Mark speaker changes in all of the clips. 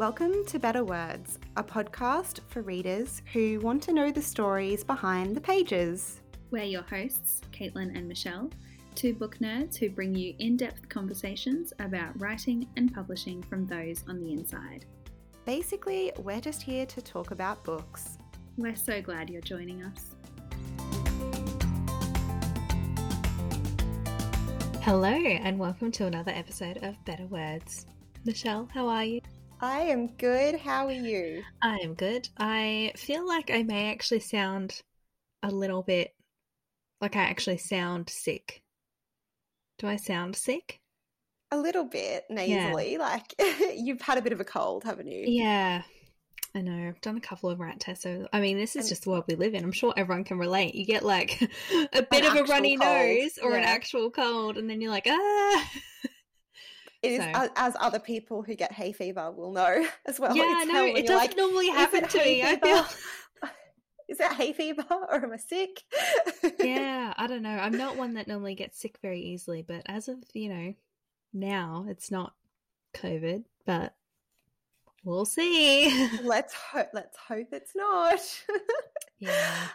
Speaker 1: Welcome to Better Words, a podcast for readers who want to know the stories behind the pages.
Speaker 2: We're your hosts, Caitlin and Michelle, two book nerds who bring you in depth conversations about writing and publishing from those on the inside.
Speaker 1: Basically, we're just here to talk about books.
Speaker 2: We're so glad you're joining us. Hello, and welcome to another episode of Better Words. Michelle, how are you?
Speaker 1: I am good. How are you?
Speaker 2: I am good. I feel like I may actually sound a little bit like I actually sound sick. Do I sound sick?
Speaker 1: A little bit nasally. Yeah. Like you've had a bit of a cold, haven't you?
Speaker 2: Yeah. I know. I've done a couple of rat tests. So, I mean, this is and, just the world we live in. I'm sure everyone can relate. You get like a bit of a runny cold. nose or yeah. an actual cold, and then you're like, ah.
Speaker 1: It is so. as other people who get hay fever will know as well.
Speaker 2: Yeah, no, it doesn't like, normally happen to me. I feel
Speaker 1: is it hay fever or am I sick?
Speaker 2: yeah, I don't know. I'm not one that normally gets sick very easily, but as of you know now, it's not COVID, but we'll see.
Speaker 1: let's hope. Let's hope it's not.
Speaker 2: yeah.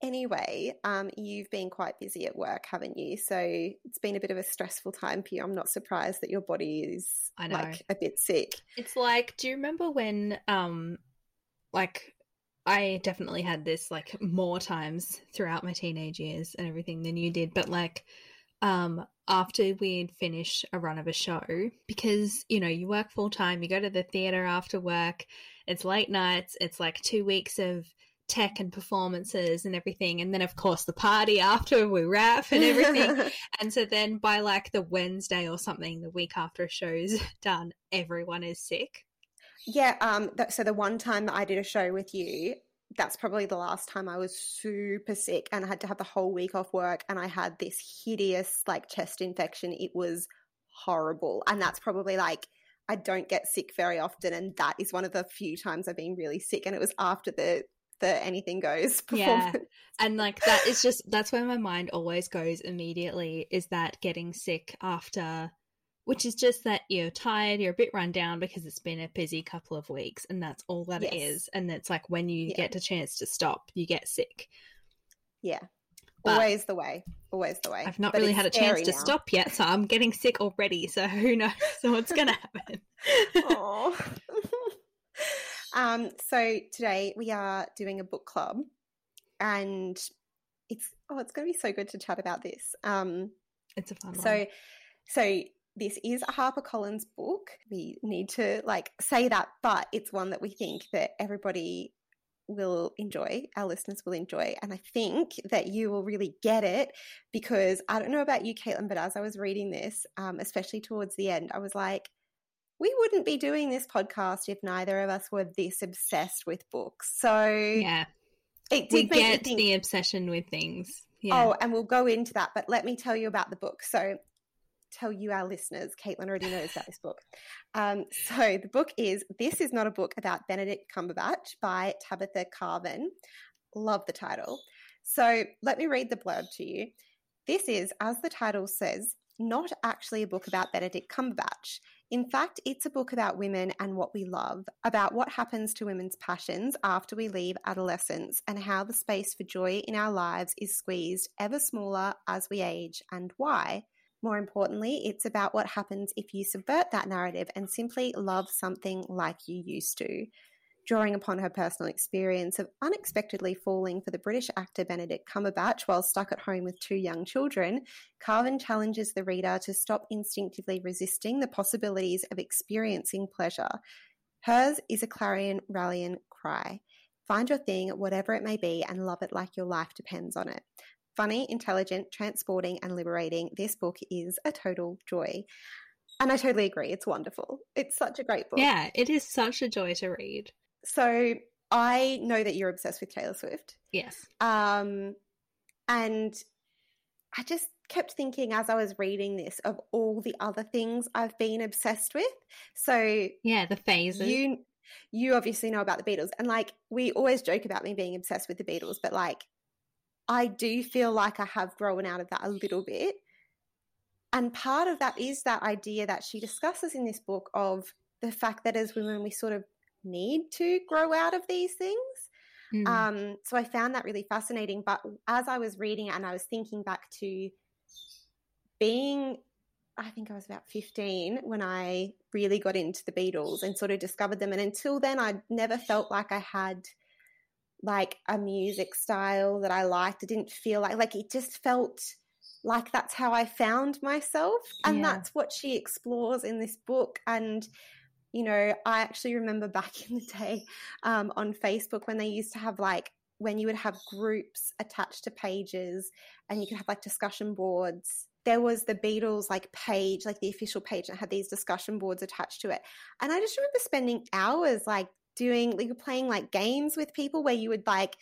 Speaker 1: Anyway, um, you've been quite busy at work, haven't you? So it's been a bit of a stressful time for you. I'm not surprised that your body is I know. like a bit sick.
Speaker 2: It's like, do you remember when, um, like, I definitely had this like more times throughout my teenage years and everything than you did, but like, um, after we'd finish a run of a show, because you know, you work full time, you go to the theater after work, it's late nights, it's like two weeks of tech and performances and everything. And then, of course, the party after we wrap and everything. and so then by like the Wednesday or something, the week after a show's done, everyone is sick.
Speaker 1: Yeah. Um, th- so the one time that I did a show with you, that's probably the last time I was super sick and I had to have the whole week off work and I had this hideous like chest infection. It was horrible. And that's probably like I don't get sick very often and that is one of the few times I've been really sick and it was after the the anything goes
Speaker 2: yeah. and like that is just that's where my mind always goes immediately is that getting sick after which is just that you're tired you're a bit run down because it's been a busy couple of weeks and that's all that yes. it is. And it's like when you yeah. get a chance to stop you get sick.
Speaker 1: Yeah. But always the way. Always the way.
Speaker 2: I've not but really had a chance to now. stop yet so i'm getting sick already so who knows what's gonna happen
Speaker 1: Um, so today we are doing a book club, and it's oh, it's going to be so good to chat about this. Um,
Speaker 2: it's a fun
Speaker 1: so,
Speaker 2: one.
Speaker 1: So this is a HarperCollins book. We need to like say that, but it's one that we think that everybody will enjoy, our listeners will enjoy. And I think that you will really get it because I don't know about you, Caitlin, but as I was reading this, um, especially towards the end, I was like, we wouldn't be doing this podcast if neither of us were this obsessed with books. So
Speaker 2: yeah, it we get think, the obsession with things. Yeah.
Speaker 1: Oh, and we'll go into that. But let me tell you about the book. So tell you our listeners, Caitlin already knows about this book. Um, so the book is This is Not a Book About Benedict Cumberbatch by Tabitha Carvan. Love the title. So let me read the blurb to you. This is, as the title says, not actually a book about Benedict Cumberbatch. In fact, it's a book about women and what we love, about what happens to women's passions after we leave adolescence, and how the space for joy in our lives is squeezed ever smaller as we age, and why. More importantly, it's about what happens if you subvert that narrative and simply love something like you used to drawing upon her personal experience of unexpectedly falling for the British actor Benedict Cumberbatch while stuck at home with two young children, Carvan challenges the reader to stop instinctively resisting the possibilities of experiencing pleasure. Hers is a clarion rallying cry. Find your thing, whatever it may be, and love it like your life depends on it. Funny, intelligent, transporting, and liberating, this book is a total joy. And I totally agree. It's wonderful. It's such a great book.
Speaker 2: Yeah, it is such a joy to read.
Speaker 1: So I know that you're obsessed with Taylor Swift.
Speaker 2: Yes.
Speaker 1: Um, and I just kept thinking as I was reading this of all the other things I've been obsessed with. So
Speaker 2: yeah, the phases.
Speaker 1: You you obviously know about the Beatles, and like we always joke about me being obsessed with the Beatles, but like I do feel like I have grown out of that a little bit. And part of that is that idea that she discusses in this book of the fact that as women we sort of need to grow out of these things. Mm. Um, so I found that really fascinating. But as I was reading it and I was thinking back to being, I think I was about 15 when I really got into the Beatles and sort of discovered them. And until then, I'd never felt like I had like a music style that I liked. It didn't feel like, like it just felt like that's how I found myself. And yeah. that's what she explores in this book. And you know, I actually remember back in the day um, on Facebook when they used to have like when you would have groups attached to pages and you could have like discussion boards. There was the Beatles like page, like the official page that had these discussion boards attached to it. And I just remember spending hours like doing, like playing like games with people where you would like,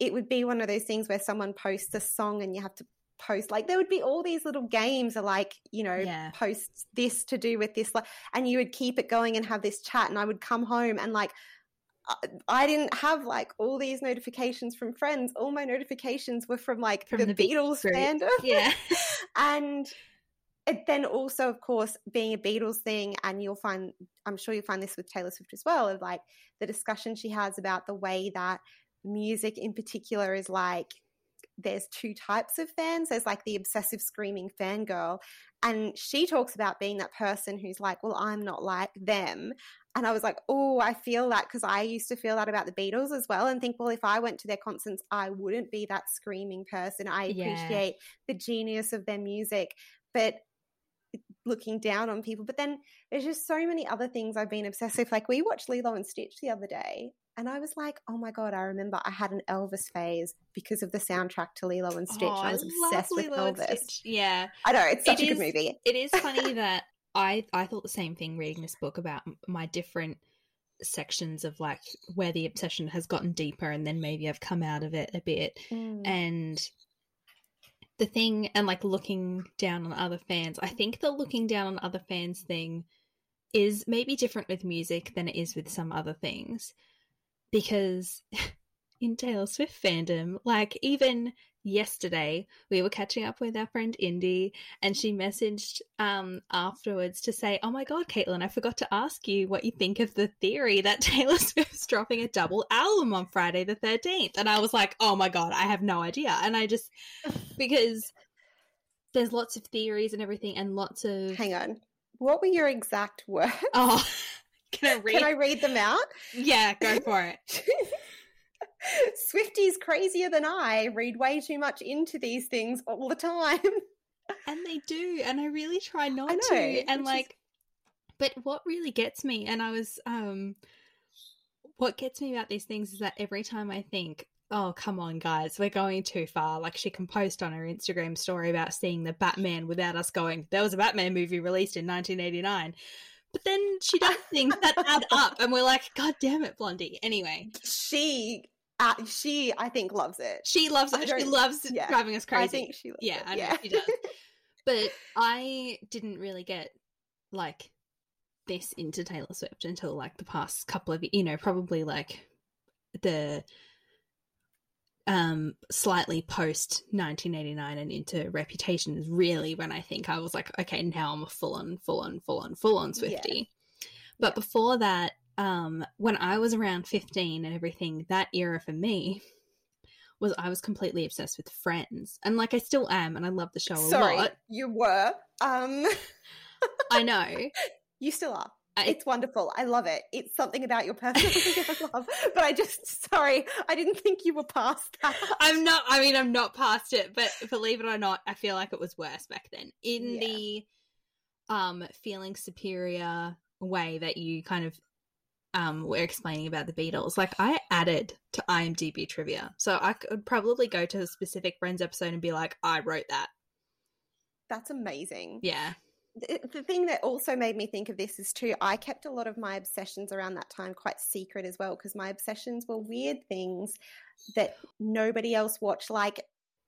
Speaker 1: it would be one of those things where someone posts a song and you have to post like there would be all these little games of like you know yeah. post this to do with this and you would keep it going and have this chat and i would come home and like uh, I didn't have like all these notifications from friends. All my notifications were from like from the, the Beatles fandom.
Speaker 2: Yeah.
Speaker 1: and it, then also, of course, being a Beatles thing, and you'll find, I'm sure you'll find this with Taylor Swift as well, of like the discussion she has about the way that music in particular is like there's two types of fans. There's like the obsessive screaming fangirl. And she talks about being that person who's like, well, I'm not like them. And I was like, oh, I feel that because I used to feel that about the Beatles as well and think, well, if I went to their concerts, I wouldn't be that screaming person. I appreciate yeah. the genius of their music. But looking down on people. But then there's just so many other things I've been obsessive. With. Like we watched Lilo and Stitch the other day, and I was like, oh my God, I remember I had an Elvis phase because of the soundtrack to Lilo and Stitch. Oh, I was obsessed with Lilo Elvis.
Speaker 2: Yeah.
Speaker 1: I know, it's such
Speaker 2: it
Speaker 1: a is, good movie.
Speaker 2: It is funny that I, I thought the same thing reading this book about my different sections of like where the obsession has gotten deeper and then maybe I've come out of it a bit. Mm. And the thing, and like looking down on other fans, I think the looking down on other fans thing is maybe different with music than it is with some other things because in Taylor Swift fandom, like even yesterday we were catching up with our friend Indy and she messaged um afterwards to say, "Oh my god, Caitlin, I forgot to ask you what you think of the theory that Taylor Swift's dropping a double album on Friday the 13th." And I was like, "Oh my god, I have no idea." And I just because there's lots of theories and everything and lots of
Speaker 1: Hang on. What were your exact words?
Speaker 2: Oh, Can I read?
Speaker 1: Can I read them out?
Speaker 2: Yeah, go for it.
Speaker 1: Swifties crazier than I read way too much into these things all the time.
Speaker 2: And they do, and I really try not know, to. And like, is... but what really gets me, and I was, um, what gets me about these things is that every time I think, oh, come on, guys, we're going too far. Like, she can post on her Instagram story about seeing the Batman without us going, there was a Batman movie released in 1989. But then she does things that add up, and we're like, God damn it, Blondie. Anyway,
Speaker 1: she uh, she I think loves it.
Speaker 2: She loves it. She loves yeah. driving us crazy. I
Speaker 1: think she
Speaker 2: yeah,
Speaker 1: it.
Speaker 2: I
Speaker 1: yeah.
Speaker 2: she does. but I didn't really get like this into Taylor Swift until like the past couple of you know probably like the um slightly post 1989 and into reputation is really when i think i was like okay now i'm a full on full on full on full on swiftie yeah. but yeah. before that um when i was around 15 and everything that era for me was i was completely obsessed with friends and like i still am and i love the show
Speaker 1: Sorry,
Speaker 2: a lot
Speaker 1: you were um
Speaker 2: i know
Speaker 1: you still are it's wonderful. I love it. It's something about your personality I love. But I just sorry, I didn't think you were past that.
Speaker 2: I'm not. I mean, I'm not past it. But believe it or not, I feel like it was worse back then. In yeah. the um feeling superior way that you kind of um were explaining about the Beatles. Like I added to IMDb trivia, so I could probably go to a specific Friends episode and be like, I wrote that.
Speaker 1: That's amazing.
Speaker 2: Yeah
Speaker 1: the thing that also made me think of this is too i kept a lot of my obsessions around that time quite secret as well because my obsessions were weird things that nobody else watched. Like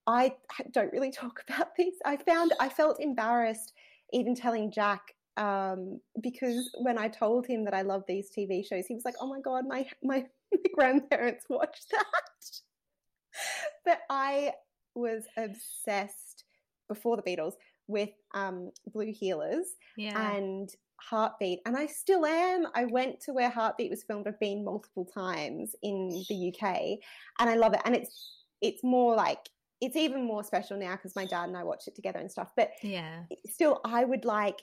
Speaker 1: i don't really talk about these i found i felt embarrassed even telling jack um, because when i told him that i love these tv shows he was like oh my god my my, my grandparents watched that. But i was obsessed before the beatles with um, blue Heelers
Speaker 2: Yeah.
Speaker 1: And Heartbeat, and I still am. I went to where Heartbeat was filmed. I've been multiple times in the UK, and I love it. And it's it's more like it's even more special now because my dad and I watch it together and stuff. But
Speaker 2: yeah,
Speaker 1: still, I would like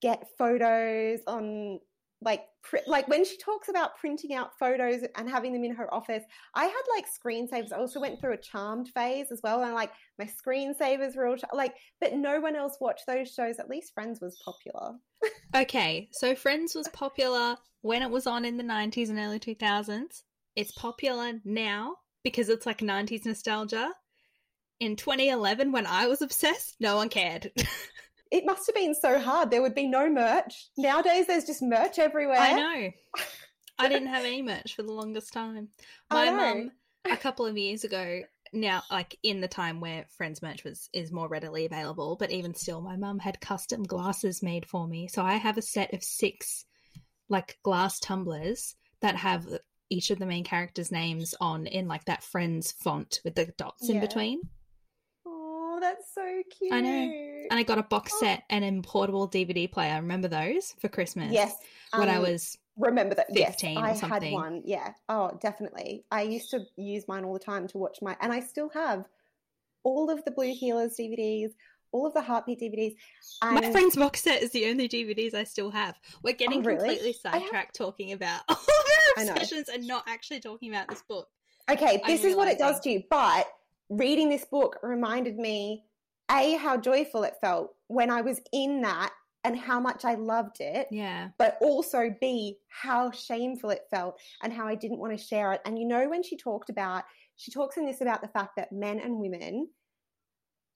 Speaker 1: get photos on like pr- like when she talks about printing out photos and having them in her office i had like screensavers. I also went through a charmed phase as well and like my screensavers were all like but no one else watched those shows. At least friends was popular.
Speaker 2: Okay so friends was popular when it was on in the 90s and early 2000s it's popular now because it's like 90s nostalgia. In 2011 when i was obsessed no one cared
Speaker 1: it must have been so hard. There would be no merch. Nowadays, there's just merch everywhere.
Speaker 2: I know. I didn't have any merch for the longest time. My mum, a couple of years ago, now like in the time where Friends merch was is more readily available, but even still, my mum had custom glasses made for me. So I have a set of six like glass tumblers that have each of the main characters' names on in like that Friends font with the dots yeah. in between.
Speaker 1: Oh, that's so cute.
Speaker 2: I know and I got a box oh. set and a portable DVD player. Remember those for Christmas?
Speaker 1: Yes.
Speaker 2: When um, I was
Speaker 1: remember that.
Speaker 2: Yes,
Speaker 1: I
Speaker 2: had
Speaker 1: one. Yeah. Oh, definitely. I used to use mine all the time to watch my, and I still have all of the Blue Heelers DVDs, all of the Heartbeat DVDs.
Speaker 2: My friend's box set is the only DVDs I still have. We're getting oh, really? completely sidetracked talking about all our obsessions and not actually talking about this book.
Speaker 1: Okay, this is what it does to you. But reading this book reminded me a how joyful it felt when I was in that and how much I loved it.
Speaker 2: Yeah.
Speaker 1: But also B how shameful it felt and how I didn't want to share it. And you know when she talked about she talks in this about the fact that men and women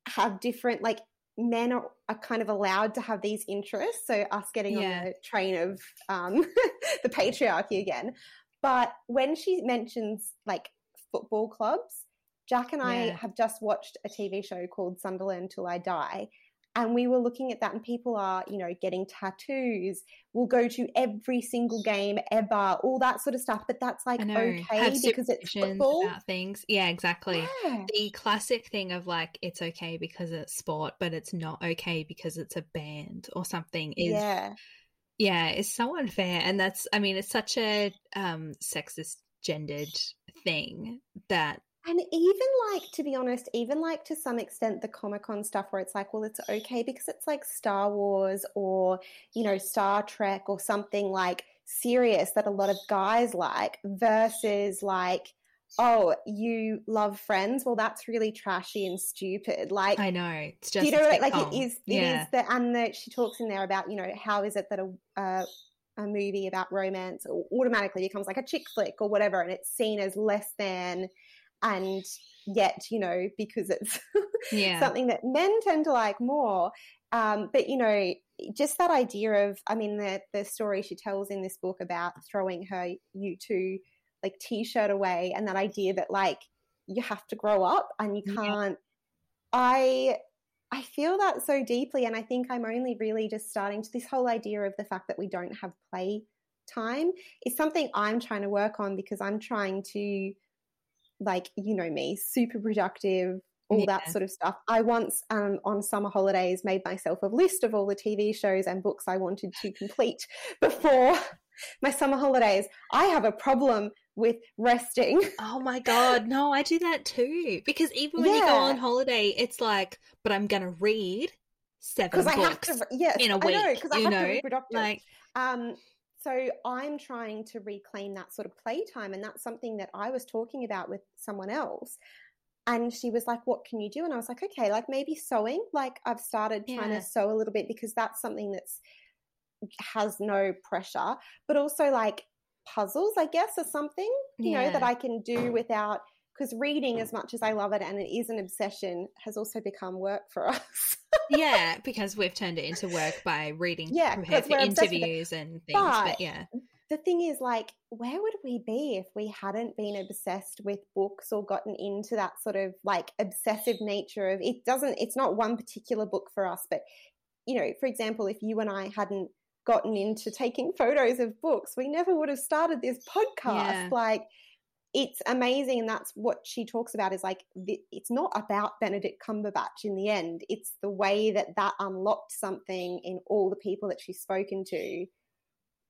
Speaker 1: have different like men are, are kind of allowed to have these interests. So us getting yeah. on the train of um, the patriarchy again. But when she mentions like football clubs, Jack and I yeah. have just watched a TV show called Sunderland Till I Die. And we were looking at that, and people are, you know, getting tattoos. We'll go to every single game ever, all that sort of stuff. But that's like okay Have because it's football. About
Speaker 2: things, yeah, exactly. Yeah. The classic thing of like it's okay because it's sport, but it's not okay because it's a band or something. Is
Speaker 1: yeah,
Speaker 2: yeah, it's so unfair, and that's, I mean, it's such a um, sexist, gendered thing that
Speaker 1: and even like, to be honest, even like to some extent, the Comic Con stuff where it's like, well, it's okay because it's like Star Wars or, you know, Star Trek or something like serious that a lot of guys like versus like, oh, you love Friends? Well, that's really trashy and stupid. Like,
Speaker 2: I know. It's just,
Speaker 1: you know, like it is, it yeah. is the, and the, she talks in there about, you know, how is it that a, uh, a movie about romance automatically becomes like a chick flick or whatever, and it's seen as less than and yet you know because it's yeah. something that men tend to like more um, but you know just that idea of i mean the the story she tells in this book about throwing her u2 like t-shirt away and that idea that like you have to grow up and you can't yeah. i i feel that so deeply and i think i'm only really just starting to this whole idea of the fact that we don't have play time is something i'm trying to work on because i'm trying to like you know me, super productive, all yeah. that sort of stuff. I once um, on summer holidays made myself a list of all the TV shows and books I wanted to complete before my summer holidays. I have a problem with resting.
Speaker 2: Oh my god, no, I do that too. Because even when yeah. you go on holiday, it's like, but I'm gonna read seven books I have to, yes, in a week. I know because I have know? to be productive. Like,
Speaker 1: um, so I'm trying to reclaim that sort of playtime. And that's something that I was talking about with someone else. And she was like, What can you do? And I was like, Okay, like maybe sewing. Like I've started trying yeah. to sew a little bit because that's something that's has no pressure, but also like puzzles, I guess, or something, you yeah. know, that I can do without because reading as much as I love it and it is an obsession has also become work for us
Speaker 2: yeah, because we've turned it into work by reading yeah, for interviews and things. But, but yeah.
Speaker 1: The thing is, like, where would we be if we hadn't been obsessed with books or gotten into that sort of like obsessive nature of it doesn't, it's not one particular book for us, but, you know, for example, if you and I hadn't gotten into taking photos of books, we never would have started this podcast. Yeah. Like, it's amazing and that's what she talks about is like the, it's not about benedict cumberbatch in the end. It's the way that that unlocked something in all the people that she's spoken to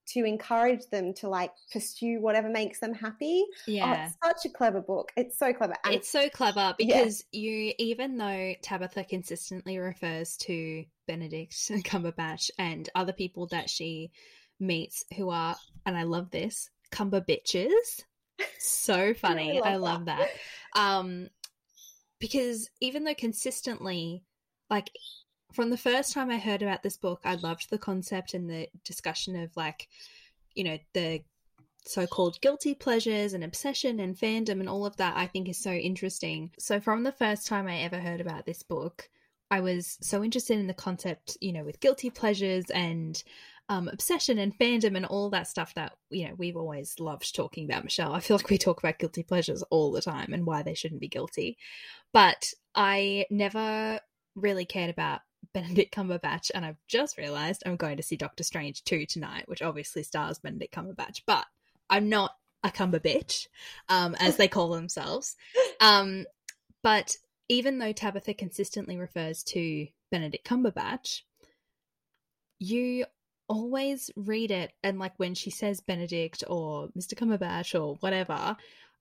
Speaker 1: to encourage them to like pursue whatever makes them happy. Oh,
Speaker 2: yeah.
Speaker 1: oh, it's such a clever book. It's so clever.
Speaker 2: And it's so clever because yeah. you even though tabitha consistently refers to benedict cumberbatch and other people that she meets who are and i love this cumber bitches so funny. I love, I love that. that. Um, because even though consistently, like from the first time I heard about this book, I loved the concept and the discussion of like, you know, the so-called guilty pleasures and obsession and fandom and all of that I think is so interesting. So from the first time I ever heard about this book, I was so interested in the concept, you know, with guilty pleasures and um, obsession and fandom and all that stuff that you know we've always loved talking about michelle. I feel like we talk about guilty pleasures all the time and why they shouldn't be guilty. But i never really cared about benedict cumberbatch and i've just realized i'm going to see doctor strange 2 tonight which obviously stars benedict cumberbatch. But i'm not a cumber bitch um, as they call themselves. Um, but even though tabitha consistently refers to benedict cumberbatch you always read it and like when she says Benedict or Mr. Cumberbatch or whatever,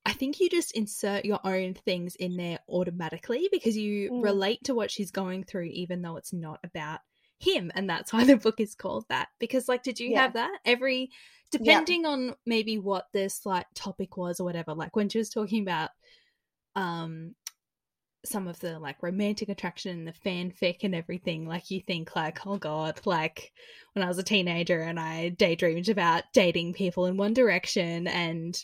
Speaker 2: I think you just insert your own things in there automatically because you mm. relate to what she's going through even though it's not about him and that's why the book is called that because like did you yeah. have that every depending on maybe what this like topic was or whatever like when she was talking about um some of the like romantic attraction and the fanfic and everything, like you think like, oh god, like when I was a teenager and I daydreamed about dating people in One Direction and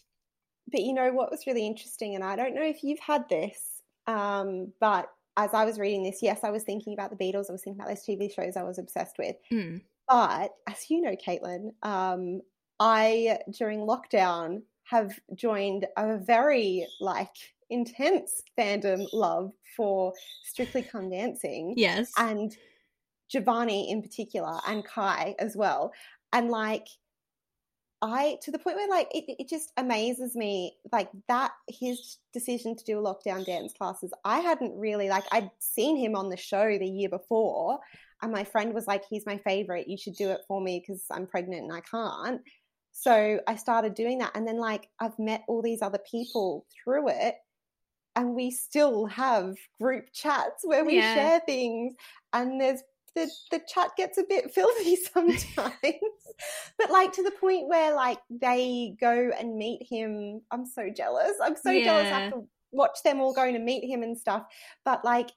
Speaker 1: But you know what was really interesting, and I don't know if you've had this, um, but as I was reading this, yes, I was thinking about the Beatles, I was thinking about those TV shows I was obsessed with.
Speaker 2: Mm.
Speaker 1: But as you know, Caitlin, um, I during lockdown have joined a very like intense fandom love for Strictly Come Dancing.
Speaker 2: Yes.
Speaker 1: And Giovanni in particular and Kai as well. And like, I, to the point where like, it, it just amazes me, like that, his decision to do lockdown dance classes. I hadn't really, like, I'd seen him on the show the year before. And my friend was like, he's my favorite. You should do it for me because I'm pregnant and I can't. So I started doing that. And then, like, I've met all these other people through it and we still have group chats where we yeah. share things and there's the, the chat gets a bit filthy sometimes. But like to the point where like they go and meet him i'm so jealous. I'm so yeah. jealous. I have to watch them all going to meet him and stuff. But like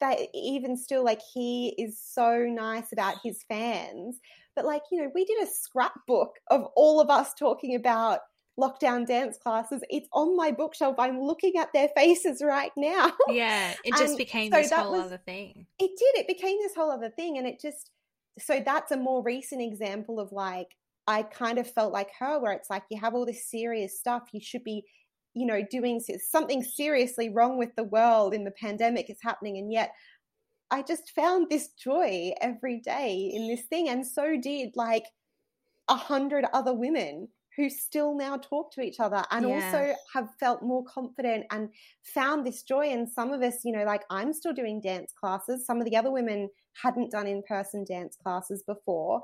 Speaker 1: that even still like he is so nice about his fans. But like you know we did a scrapbook of all of us talking about lockdown dance classes. It's on my bookshelf. I'm looking at their faces right now.
Speaker 2: Yeah, it just became so this whole was, other thing.
Speaker 1: It did. It became this whole other thing. And it just, so that's a more recent example of like, I kind of felt like her, where it's like you have all this serious stuff. You should be, you know, doing something seriously wrong with the world in the pandemic is happening. And yet I just found this joy every day in this thing. And so did like a hundred other women who still now talk to each other and yeah. also have felt more confident and found this joy. And some of us, you know, like I'm still doing dance classes. Some of the other women hadn't done in person dance classes before.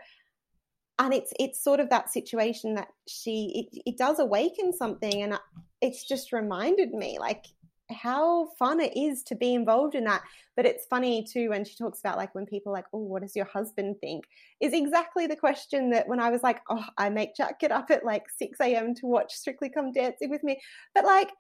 Speaker 1: And it's it's sort of that situation that she it, it does awaken something, and it's just reminded me like how fun it is to be involved in that. But it's funny too when she talks about like when people like, oh, what does your husband think? Is exactly the question that when I was like, oh, I make Jack get up at like 6 a.m. to watch Strictly Come Dancing with me. But like,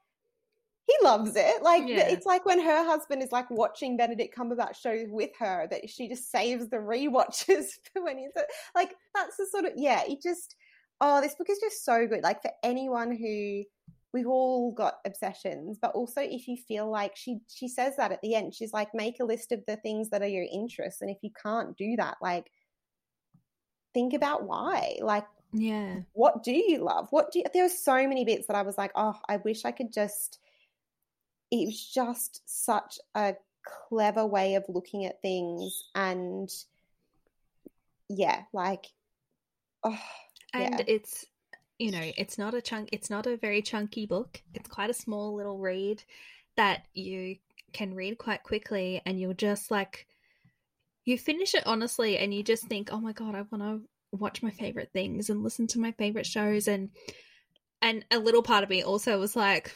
Speaker 1: he loves it. Like yeah. it's like when her husband is like watching Benedict Cumberbatch shows with her that she just saves the re-watches for when he's like that's the sort of yeah. It just oh, this book is just so good. Like for anyone who we've all got obsessions but also if you feel like she she says that at the end she's like make a list of the things that are your interests and if you can't do that like think about why like
Speaker 2: yeah
Speaker 1: what do you love what do you, there were so many bits that i was like oh i wish i could just it was just such a clever way of looking at things and yeah like oh
Speaker 2: and yeah. it's you know, it's not a chunk it's not a very chunky book. It's quite a small little read that you can read quite quickly and you'll just like you finish it honestly and you just think, "Oh my god, I want to watch my favorite things and listen to my favorite shows and and a little part of me also was like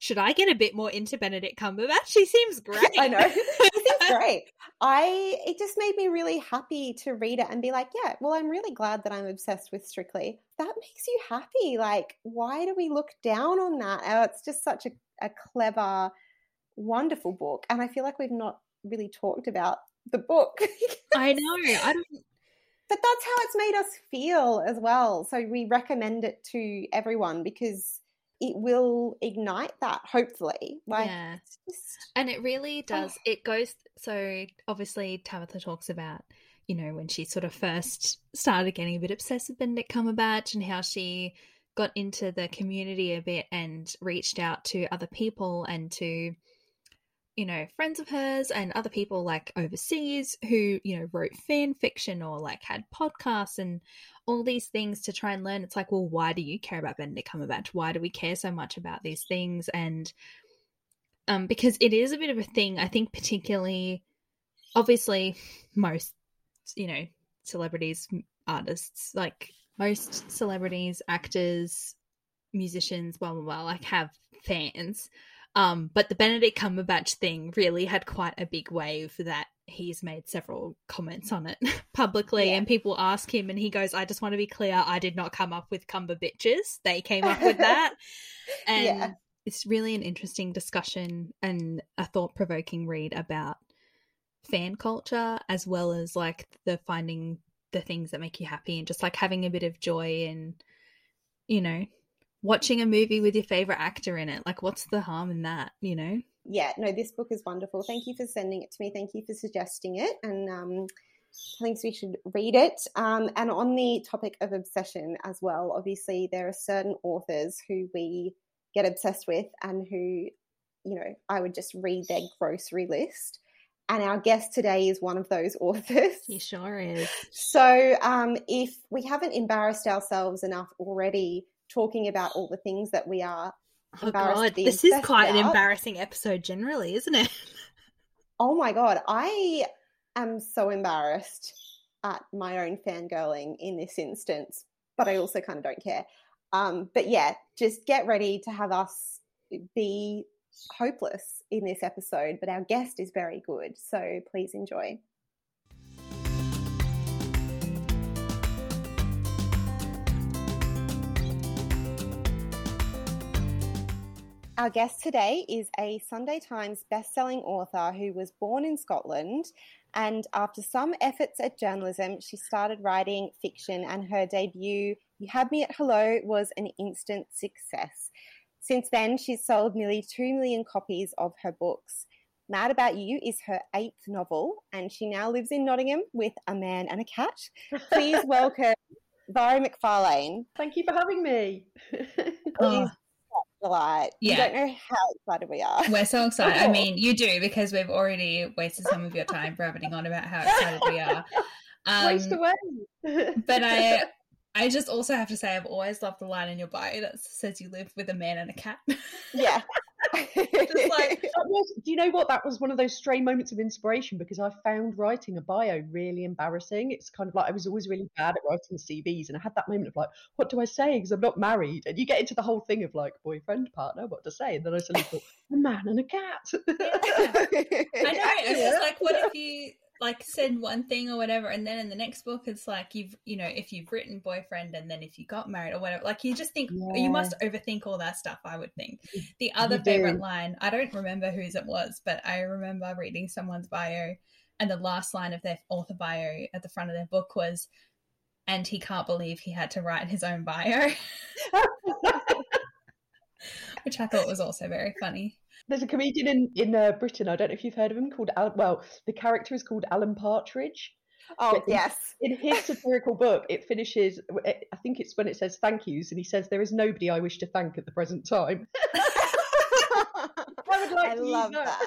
Speaker 2: should I get a bit more into Benedict Cumberbatch? She seems great.
Speaker 1: I know. She seems great. I it just made me really happy to read it and be like, yeah, well, I'm really glad that I'm obsessed with Strictly. That makes you happy. Like, why do we look down on that? Oh, it's just such a, a clever, wonderful book. And I feel like we've not really talked about the book.
Speaker 2: I know. I don't
Speaker 1: but that's how it's made us feel as well. So we recommend it to everyone because it will ignite that hopefully like
Speaker 2: yeah just... and it really oh. does oh. it goes so obviously tabitha talks about you know when she sort of first started getting a bit obsessed with benedict cumberbatch and how she got into the community a bit and reached out to other people and to you know, friends of hers and other people like overseas who, you know, wrote fan fiction or like had podcasts and all these things to try and learn. It's like, well, why do you care about Benedict Cumberbatch? Why do we care so much about these things? And um, because it is a bit of a thing, I think, particularly, obviously, most, you know, celebrities, artists, like most celebrities, actors, musicians, blah, blah, blah, like have fans. Um, but the Benedict Cumberbatch thing really had quite a big wave that he's made several comments on it publicly yeah. and people ask him and he goes, I just want to be clear, I did not come up with Cumber bitches. They came up with that. and yeah. it's really an interesting discussion and a thought provoking read about fan culture as well as like the finding the things that make you happy and just like having a bit of joy and you know watching a movie with your favorite actor in it. Like, what's the harm in that, you know?
Speaker 1: Yeah, no, this book is wonderful. Thank you for sending it to me. Thank you for suggesting it. And um, I think we should read it. Um, and on the topic of obsession as well, obviously, there are certain authors who we get obsessed with and who, you know, I would just read their grocery list. And our guest today is one of those authors.
Speaker 2: He sure is.
Speaker 1: So, um, if we haven't embarrassed ourselves enough already talking about all the things that we are
Speaker 2: oh god. this is quite about. an embarrassing episode generally isn't it?
Speaker 1: Oh my god. I am so embarrassed at my own fangirling in this instance but i also kind of don't care. Um, but yeah just get ready to have us be hopeless in this episode but our guest is very good so please enjoy Our guest today is a Sunday Times bestselling author who was born in Scotland. And after some efforts at journalism, she started writing fiction, and her debut, You Had Me at Hello, was an instant success. Since then, she's sold nearly 2 million copies of her books. Mad About You is her eighth novel, and she now lives in Nottingham with a man and a cat. Please welcome Mhairi McFarlane.
Speaker 3: Thank you for having me.
Speaker 1: oh delight. Yeah. You don't know how excited we are.
Speaker 2: We're so excited. I mean, you do because we've already wasted some of your time rabbiting on about how excited we are.
Speaker 3: Um, Waste away.
Speaker 2: but I I just also have to say I've always loved the line in your bio that says you live with a man and a cat.
Speaker 1: Yeah.
Speaker 3: just like was, do you know what? That was one of those stray moments of inspiration because i found writing a bio really embarrassing. It's kind of like i was always really bad at writing cvs and i had that moment of like what do i say? Because i'm not married. And you get into the whole thing of like boyfriend partner what to say? And then i suddenly thought a man and a cat.
Speaker 2: I know it's just like what if you like said one thing or whatever and then in the next book it's like you've you know if you've written boyfriend and then if you got married or whatever like you just think yeah. you must overthink all that stuff i would think the other you favorite do. line i don't remember whose it was but i remember reading someone's bio and the last line of their author bio at the front of their book was and he can't believe he had to write his own bio which i thought was also very funny
Speaker 3: there's a comedian in in uh, Britain. I don't know if you've heard of him called Alan. Well, the character is called Alan Partridge.
Speaker 1: Oh yes.
Speaker 3: In, in his satirical book, it finishes. I think it's when it says thank yous, and he says, "There is nobody I wish to thank at the present time."
Speaker 1: I would like I to love that.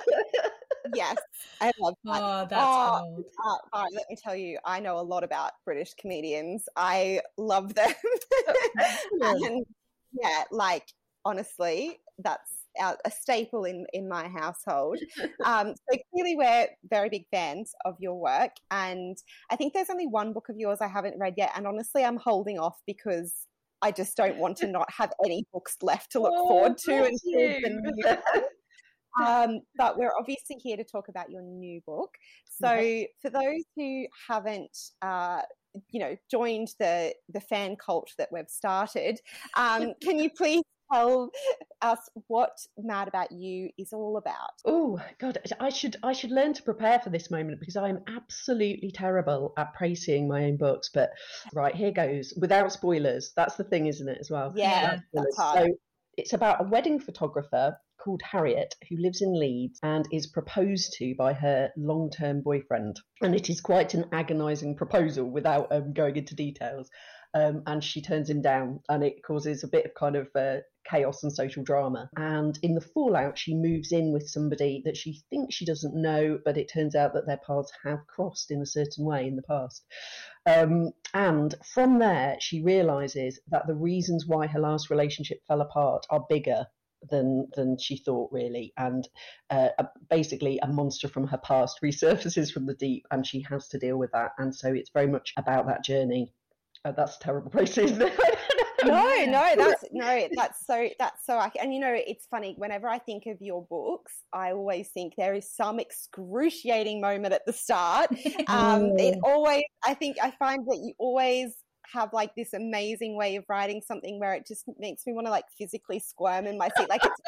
Speaker 1: yes, I love that.
Speaker 2: Oh, that's
Speaker 1: Oh,
Speaker 2: gold.
Speaker 1: Uh, all right, let me tell you, I know a lot about British comedians. I love them. And yeah, like honestly, that's our, a staple in in my household. Um, so clearly, we're very big fans of your work, and I think there's only one book of yours I haven't read yet. And honestly, I'm holding off because I just don't want to not have any books left to look
Speaker 3: Oh,
Speaker 1: forward to until the new one. Um, but we're obviously here to talk about your new book. So, for those who haven't, uh, you know, joined the the fan cult that we've started, um, can you please tell us what Mad About You is all about?
Speaker 3: Oh God, I should I should learn to prepare for this moment because I am absolutely terrible at praising my own books. But right, here goes without spoilers. That's the thing, isn't it? As well.
Speaker 1: Yeah,
Speaker 3: Without
Speaker 1: that's
Speaker 3: spoilers.
Speaker 1: hard.
Speaker 3: So it's about a wedding photographer called Harriet who lives in Leeds and is proposed to by her long-term boyfriend, and it is quite an agonising proposal without um, going into details. Um, and she turns him down, and it causes a bit of kind of uh, chaos and social drama. And in the fallout, she moves in with somebody that she thinks she doesn't know, but it turns out that their paths have crossed in a certain way in the past. Um, and from there, she realizes that the reasons why her last relationship fell apart are bigger than than she thought really and uh, basically a monster from her past resurfaces from the deep and she has to deal with that and so it's very much about that journey uh, that's a terrible place isn't it
Speaker 1: No, no, that's no, that's so that's so. I, and you know, it's funny. Whenever I think of your books, I always think there is some excruciating moment at the start. Um, it
Speaker 3: Oh.
Speaker 1: always, I think, I find that you always have like this amazing way of writing something where it just makes me want to like physically squirm in my seat. Like it's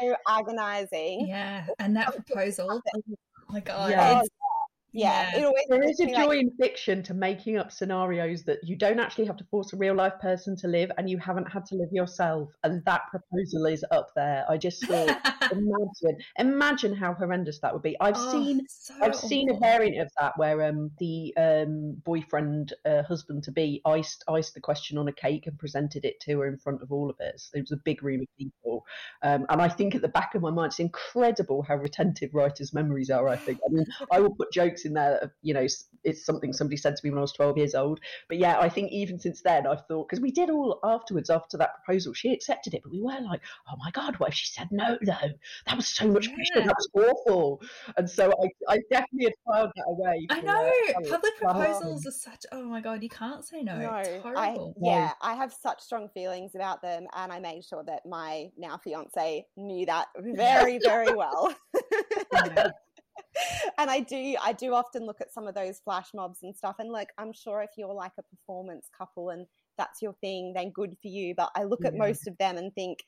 Speaker 1: so agonizing.
Speaker 2: Yeah, and that proposal. Oh my god.
Speaker 3: Yeah.
Speaker 2: it's-
Speaker 1: Yeah, it always
Speaker 3: There
Speaker 1: makes
Speaker 3: is a
Speaker 1: me, like,
Speaker 3: joy in fiction to making up scenarios that you don't actually have to force a real life person to live and you haven't had to live yourself. And that proposal is up there. I just thought, imagine, imagine how horrendous that would be. I've
Speaker 2: Oh,
Speaker 3: seen
Speaker 2: so
Speaker 3: I've seen a variant of that where um, the um, boyfriend, uh, husband to be, iced iced the question on a cake and presented it to her in front of all of us. It was a big room of people, um, and I think at the back of my mind, it's incredible how retentive writers' memories are. I think. I mean, I will put jokes in there. That, you know, it's something somebody said to me when I was twelve years old. But yeah, I think even since then, I've thought because we did all afterwards after that proposal, she accepted it, but we were like, oh my god, what if she said no? though? That was so much pressure. That was awful. And so I, I definitely had filed that away.
Speaker 2: I know
Speaker 3: uh,
Speaker 2: public
Speaker 3: Wow.
Speaker 2: proposals are such. Oh my god, you can't say no.
Speaker 1: No,
Speaker 2: it's
Speaker 1: I
Speaker 2: horrible.
Speaker 1: yeah, I have such strong feelings about them, and I made sure that my now fiance knew that very, very well. And I do, I do often look at some of those flash mobs and stuff, and like, I'm sure if you're like a performance couple and that's your thing, then good for you. But I look at most of them and think,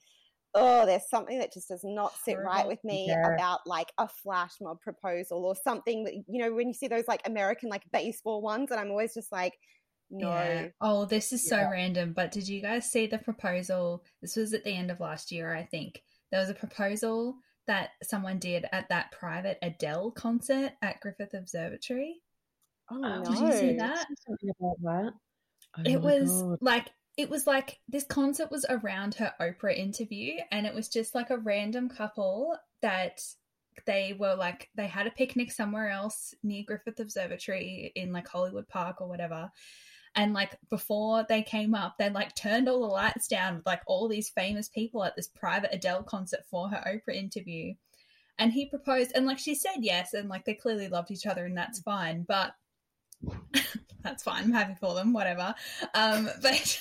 Speaker 1: oh, there's something that just does not sit right with me
Speaker 3: Yeah.
Speaker 1: about like a flash mob proposal or something that you know when you see those like American like baseball ones, and I'm always just like, no.
Speaker 2: Yeah. Oh, this is so random. But did you guys see the proposal? This was at the end of last year, I think. There was a proposal that someone did at that private Adele concert at Griffith Observatory.
Speaker 1: Oh,
Speaker 3: Oh,
Speaker 1: no.
Speaker 2: Did you see that?
Speaker 3: something about that. Oh
Speaker 2: it was
Speaker 3: God.
Speaker 2: like it was like this concert was around her Oprah interview, and it was just like a random couple that they were like they had a picnic somewhere else near Griffith Observatory in like Hollywood Park or whatever. And like before they came up, they like turned all the lights down with like all these famous people at this private Adele concert for her Oprah interview. And he proposed, and like she said yes, and like they clearly loved each other, and that's fine. But that's fine. I'm happy for them, whatever. Um, but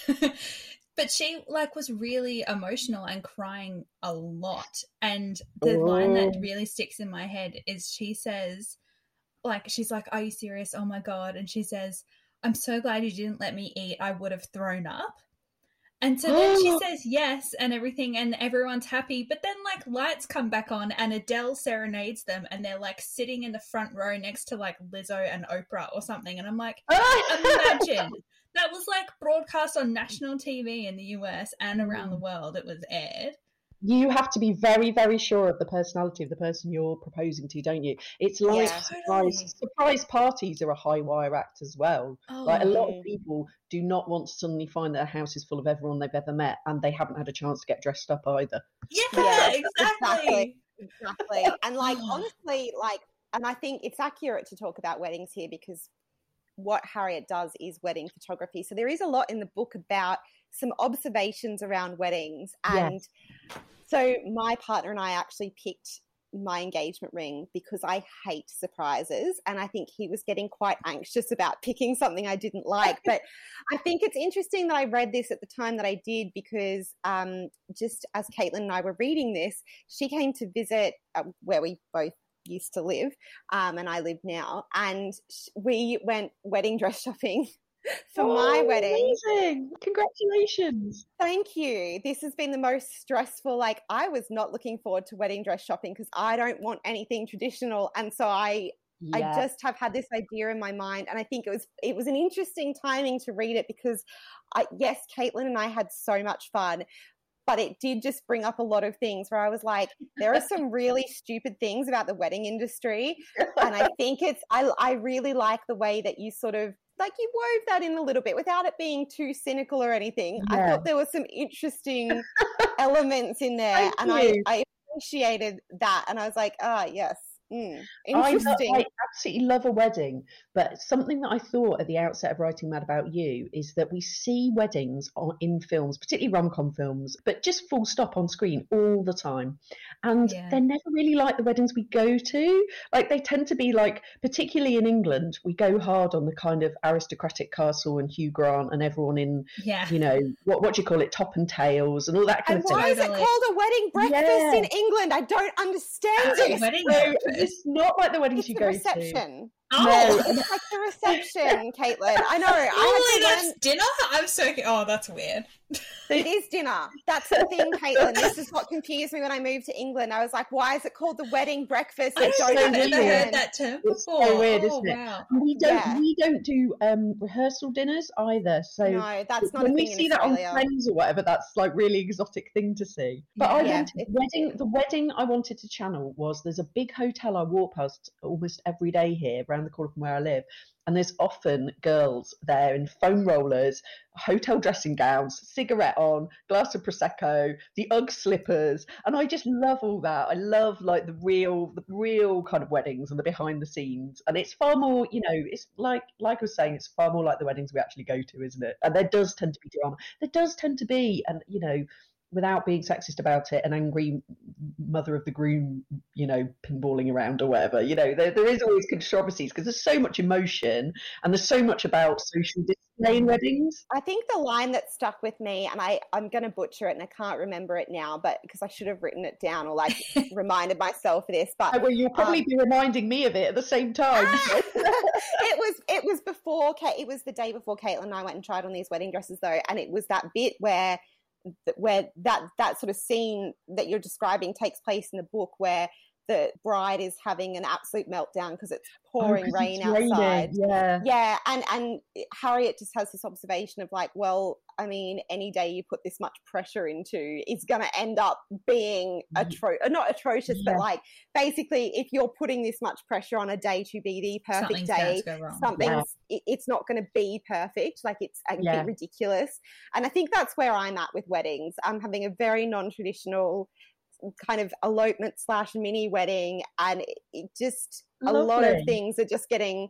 Speaker 2: but she like was really emotional and crying a lot. And the line that
Speaker 3: Oh.
Speaker 2: really sticks in my head is she says, like she's like, "Are you serious? Oh my god!" And she says, "I'm so glad you didn't let me eat. I would have thrown up." And so then she says yes and everything, and everyone's happy. But then, like, lights come back on, and Adele serenades them, and they're like sitting in the front row next to like Lizzo and Oprah or something. And I'm like, imagine that was like broadcast on national TV in the US and around the world. It was aired.
Speaker 3: You have to be very, very sure of the personality of the person you're proposing to, don't you? It's like
Speaker 1: Yeah.
Speaker 2: Totally.
Speaker 3: surprise surprise parties are a high wire act as well.
Speaker 2: Oh,
Speaker 3: Like a lot of oh. people do not want to suddenly find their house is full of everyone they've ever met and they haven't had a chance to get dressed up either.
Speaker 2: yeah,
Speaker 1: Yeah,
Speaker 2: exactly.
Speaker 1: exactly. Exactly. And like
Speaker 2: Oh.
Speaker 1: honestly, like and I think it's accurate to talk about weddings here because what Harriet does is wedding photography. So there is a lot in the book about some observations around weddings. And yes. so my partner and I actually picked my engagement ring because I hate surprises. And I think he was getting quite anxious about picking something I didn't like. But I think it's interesting that I read this at the time that I did because um, just as Caitlin and I were reading this, she came to visit uh, where we both used to live um, and I live now. And we went wedding dress shopping for oh, my wedding.
Speaker 3: Amazing. Congratulations.
Speaker 1: Thank you. This has been the most stressful. Like, I was not looking forward to wedding dress shopping because I don't want anything traditional. And so I. I just have had this idea in my mind, and I think it was it was an interesting timing to read it because, I, yes, Caitlin and I had so much fun, but it did just bring up a lot of things where I was like, there are some really stupid things about the wedding industry. And I think it's, I, I really like the way that you sort of like you wove that in a little bit without it being too cynical or anything. Yeah. I thought there were some interesting elements in there, Thank and I, I appreciated that. And I was like, ah, oh, yes, Mm, interesting.
Speaker 3: I, I, absolutely love a wedding, but something that I thought at the outset of writing Mad About You is that we see weddings on, in films, particularly rom com films, but just full stop on screen all the time. And yeah. they're never really like the weddings we go to. Like they tend to be like, particularly in England, we go hard on the kind of aristocratic castle and Hugh Grant and everyone in, yeah. you know, what, what do you call it, top and tails and all that kind
Speaker 1: and
Speaker 3: of thing.
Speaker 1: Why is it called a wedding breakfast yeah. in England? I don't understand it.
Speaker 3: It's not like the weddings
Speaker 1: it's
Speaker 3: you
Speaker 1: the
Speaker 3: go
Speaker 1: reception.
Speaker 3: to.
Speaker 1: Oh, no. it's like the reception, Caitlin. I know.
Speaker 2: Really, that's learn... dinner. I'm so. Oh, that's weird.
Speaker 1: It is dinner. That's the thing, Caitlin. This is what confused me when I moved to England. I was like, why is it called the wedding breakfast?
Speaker 2: I don't so never heard that term before. It's so
Speaker 3: weird, oh, isn't wow. it? We don't yeah. we don't do um, rehearsal dinners either. So
Speaker 1: no, that's not
Speaker 3: when we see that on Friends or whatever. That's like really exotic thing to see. But yeah. I wanted wedding. The wedding I wanted to channel was there's a big hotel I walk past almost every day here around the corner from where I live, and there's often girls there in foam rollers, hotel dressing gowns, cigarette on, glass of prosecco, the UGG slippers, and I just love all that. I love like the real, the real kind of weddings and the behind the scenes, and it's far more, you know, it's like like I was saying, it's far more like the weddings we actually go to, isn't it? And there does tend to be drama. There does tend to be, and you know, without being sexist about it, an angry mother of the groom, you know, pinballing around or whatever. You know, there, there is always controversies because there's so much emotion and there's so much about social display in weddings.
Speaker 1: I think the line that stuck with me, and I, I'm going to butcher it and I can't remember it now, but because I should have written it down or like reminded myself of this. But
Speaker 3: well, you'll probably um, be reminding me of it at the same time.
Speaker 1: it was it was before Kate. it was the day before Caitlin and I went and tried on these wedding dresses though, and it was that bit where where that that sort of scene that you're describing takes place in the book where the bride is having an absolute meltdown because it's oh, pouring oh, rain it's outside.
Speaker 3: Raining. Yeah.
Speaker 1: Yeah. And and Harriet just has this observation of like, well, I mean, any day you put this much pressure into is gonna end up being atro uh, not atrocious, yeah. but like basically if you're putting this much pressure on a day to be the perfect something's day, something's yeah. it's not gonna be perfect. Like it's a yeah. bit ridiculous. And I think that's where I'm at with weddings. I'm having a very non-traditional kind of elopement slash mini wedding, and it just Lovely. a lot of things are just getting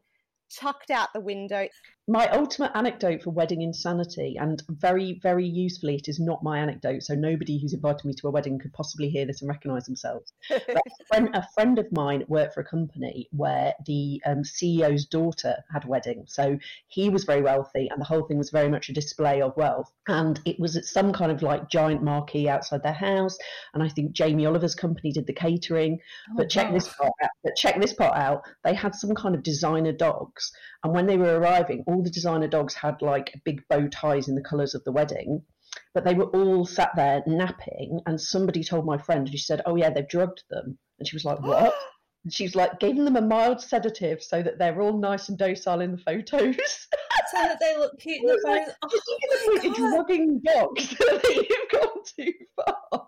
Speaker 1: chucked out the window
Speaker 3: my ultimate anecdote for wedding insanity, and very, very usefully, it is not my anecdote, so nobody who's invited me to a wedding could possibly hear this and recognise themselves. a, friend, a, friend, of mine worked for a company where the um, CEO's daughter had a wedding. So he was very wealthy, and the whole thing was very much a display of wealth. And it was at some kind of like giant marquee outside their house. And I think Jamie Oliver's company did the catering. Oh, but check this part out. But check this part out. They had some kind of designer dogs, and when they were arriving, all the designer dogs had like big bow ties in the colours of the wedding, but they were all sat there napping. And somebody told my friend, and she said, "Oh yeah, they've drugged them." And she was like, "What?" and she's like, giving them a mild sedative so that they're all nice and docile in the photos.
Speaker 2: so that they look cute in the photos. Like,
Speaker 3: oh you're drugging dogs that you've gone too far.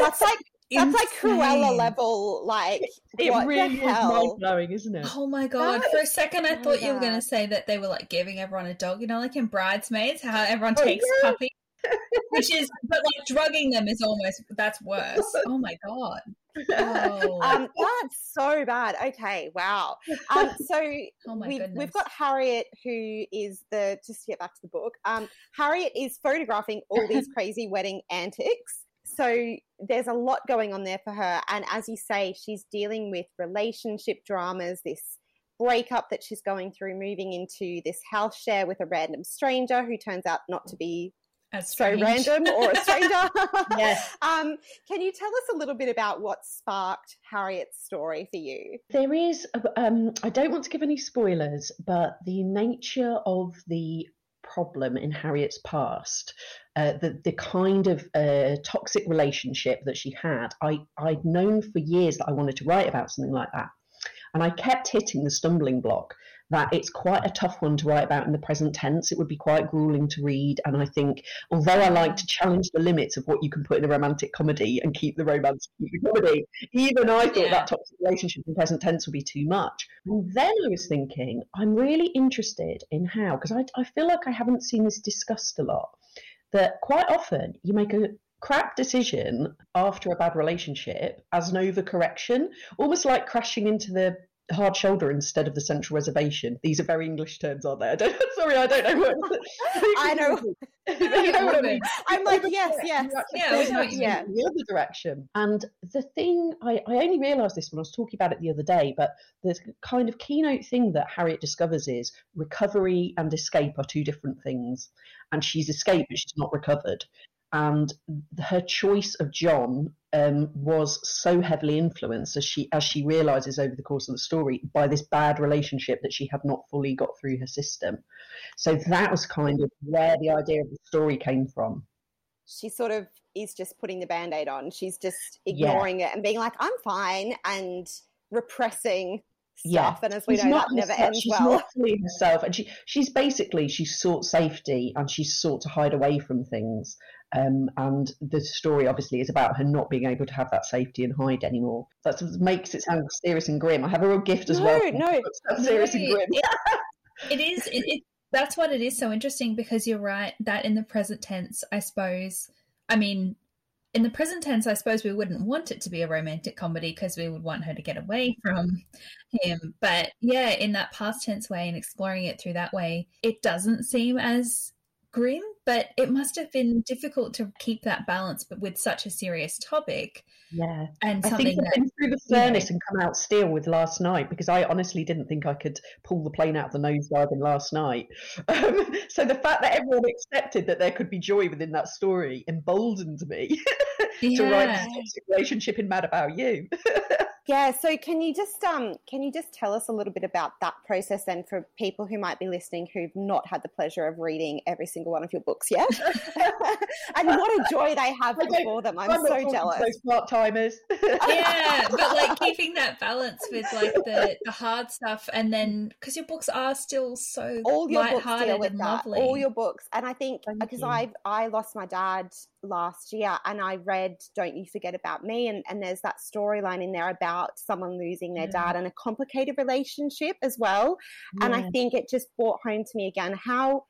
Speaker 1: That's like that's like Cruella level, like
Speaker 3: it, it really is mind blowing, isn't it?
Speaker 2: Oh my god! For a second, I thought you were going to say that they were like giving everyone a dog. You know, like in Bridesmaids, how everyone oh, takes yeah. puppies. Which is, but like drugging them is almost that's worse. Oh my god. Oh.
Speaker 1: Um, that's so bad. Okay, wow. Um, so
Speaker 2: oh my
Speaker 1: we've, we've got Harriet, who is the just to get back to the book. Um, Harriet is photographing all these crazy wedding antics. So there's a lot going on there for her, and as you say, she's dealing with relationship dramas. This breakup that she's going through, moving into this house share with a random stranger who turns out not to be
Speaker 2: That's
Speaker 1: so random or a stranger.
Speaker 3: Yes.
Speaker 1: Um, can you tell us a little bit about what sparked Harriet's story for you?
Speaker 3: There is, um, I don't want to give any spoilers, but the nature of the problem in Harriet's past, uh, the the kind of uh, toxic relationship that she had, I I'd known for years that I wanted to write about something like that, and I kept hitting the stumbling block that it's quite a tough one to write about in the present tense. It would be quite grueling to read, and I think although I like to challenge the limits of what you can put in a romantic comedy and keep the romance, keep the comedy, even I thought
Speaker 2: Yeah.
Speaker 3: that toxic relationship in present tense would be too much. And then I was thinking, I'm really interested in how, because I, I feel like I haven't seen this discussed a lot, that quite often you make a crap decision after a bad relationship as an overcorrection, almost like crashing into the hard shoulder instead of the central reservation. These are very English terms, aren't they? I don't. Sorry, I don't know what.
Speaker 1: I know.
Speaker 3: you know what I mean.
Speaker 1: I'm like, yes, yes.
Speaker 2: Yeah, I know what you mean.
Speaker 1: Yeah.
Speaker 3: The other direction. And the thing, I, I only realised this when I was talking about it the other day, but the kind of keynote thing that Harriet discovers is recovery and escape are two different things. And she's escaped, but she's not recovered. And her choice of John um, was so heavily influenced as she as she realizes over the course of the story by this bad relationship that she had not fully got through her system. So that was kind of where the idea of the story came from.
Speaker 1: She sort of is just putting the band aid on. She's just
Speaker 3: Yeah.
Speaker 1: ignoring it and being like, I'm fine, and repressing
Speaker 3: Yeah.
Speaker 1: stuff. And as we
Speaker 3: She's
Speaker 1: know, that never
Speaker 3: herself-
Speaker 1: ends
Speaker 3: she's
Speaker 1: well.
Speaker 3: not fully herself, and she she's basically she sought safety and she sought to hide away from things. Um, and the story obviously is about her not being able to have that safety and hide anymore. That sort of makes it sound serious and grim. I have a real gift as
Speaker 1: No,
Speaker 3: well.
Speaker 1: no.
Speaker 3: books serious and grim.
Speaker 2: it- it is it, it that's what it is so interesting because you're right that in the present tense i suppose i mean in the present tense i suppose we wouldn't want it to be a romantic comedy because we would want her to get away from him but yeah in that past tense way and exploring it through that way it doesn't seem as grim but it must have been difficult to keep that balance but with such a serious topic
Speaker 3: Yeah.
Speaker 2: and
Speaker 3: I
Speaker 2: something
Speaker 3: think I've been through the
Speaker 2: you know-
Speaker 3: furnace and come out steel with last night because I honestly didn't think I could pull the plane out of the nosedive in last night. Um, so the fact that everyone accepted that there could be joy within that story emboldened me to write
Speaker 2: Yeah.
Speaker 3: this toxic relationship in Mad About You.
Speaker 1: Yeah, so can you just um can you just tell us a little bit about that process then for people who might be listening who've not had the pleasure of reading every single one of your books yet? and what a joy they have
Speaker 3: I
Speaker 1: before them. I'm,
Speaker 3: not
Speaker 1: so jealous.
Speaker 3: Those part timers.
Speaker 2: yeah, but like keeping that balance with like the the hard stuff, and then because your books are still so
Speaker 1: all your books
Speaker 2: lighthearted
Speaker 1: deal with
Speaker 2: and
Speaker 1: that.
Speaker 2: lovely.
Speaker 1: All your books, and I think because. I I lost my dad last year, and I read "Don't You Forget About Me," and and there's that storyline in there about someone losing their
Speaker 3: Yeah.
Speaker 1: dad and a complicated relationship as well. And I think it just brought home to me again how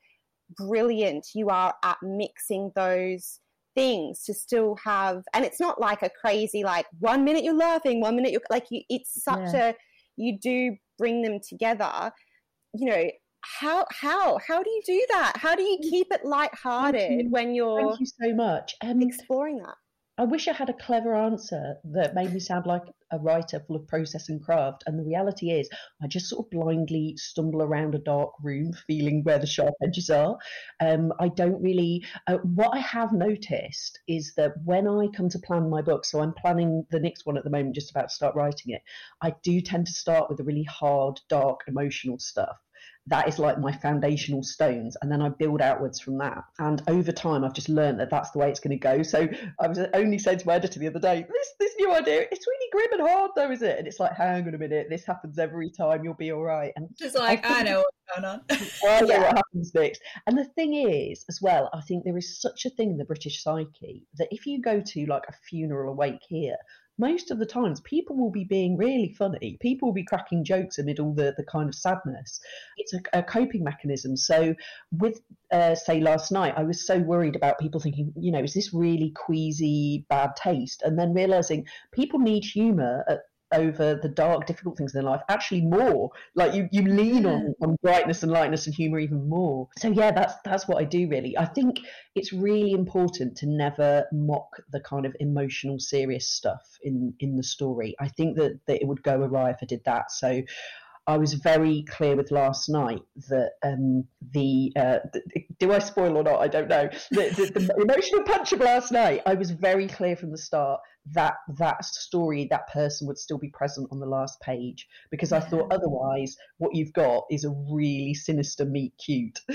Speaker 1: brilliant you are at mixing those things to still have and it's not like a crazy like one minute you're laughing one minute you're like you, it's such a you do bring them together you know how how how do you do that how do you keep it lighthearted
Speaker 3: you.
Speaker 1: when you're
Speaker 3: Thank you so much. Um,
Speaker 1: exploring that
Speaker 3: I wish I had a clever answer that made me sound like a writer full of process and craft. And the reality is, I just sort of blindly stumble around a dark room, feeling where the sharp edges are. Um, I don't really. Uh, what I have noticed is that when I come to plan my book, so I'm planning the next one at the moment, just about to start writing it, I do tend to start with the really hard, dark, emotional stuff that is like my foundational stones and then i build outwards from that and over time i've just learned that that's the way it's going to go so i was only saying to my editor the other day this this new idea it's really grim and hard though is it and it's like hang on a minute this happens every time you'll be all right and
Speaker 2: Just like
Speaker 3: I
Speaker 2: I, know what's going on.
Speaker 3: I know
Speaker 1: Yeah.
Speaker 3: what happens next. And the thing is, as well, I think there is such a thing in the British psyche that if you go to like a funeral awake here, most of the times people will be being really funny. People will be cracking jokes amid all the, the kind of sadness. It's a, a coping mechanism. So, with, uh, say, last night, I was so worried about people thinking, you know, is this really queasy, bad taste? And then realizing people need humor at over the dark, difficult things in their life, actually more. Like you, you lean yeah. on, mm. on brightness and lightness and humor even more. So yeah, that's that's what I do really. I think it's really important to never mock the kind of emotional, serious stuff in in the story. I think that, that it would go awry if I did that. So I was very clear with last night that um, the, uh, the, do I spoil or not? I don't know. The, the, the, emotional punch of last night. I was very clear from the start that that story, that person would still be present on the last page because I thought otherwise, what you've got is a really sinister meet cute.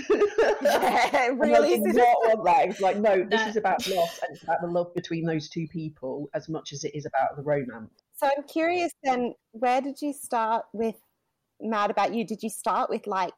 Speaker 1: yeah, really.
Speaker 3: And I did not want that. It's like no, this is about loss and it's about the love between those two people as much as it is about the romance.
Speaker 1: So I'm curious then, where did you start with mad about you did you start with like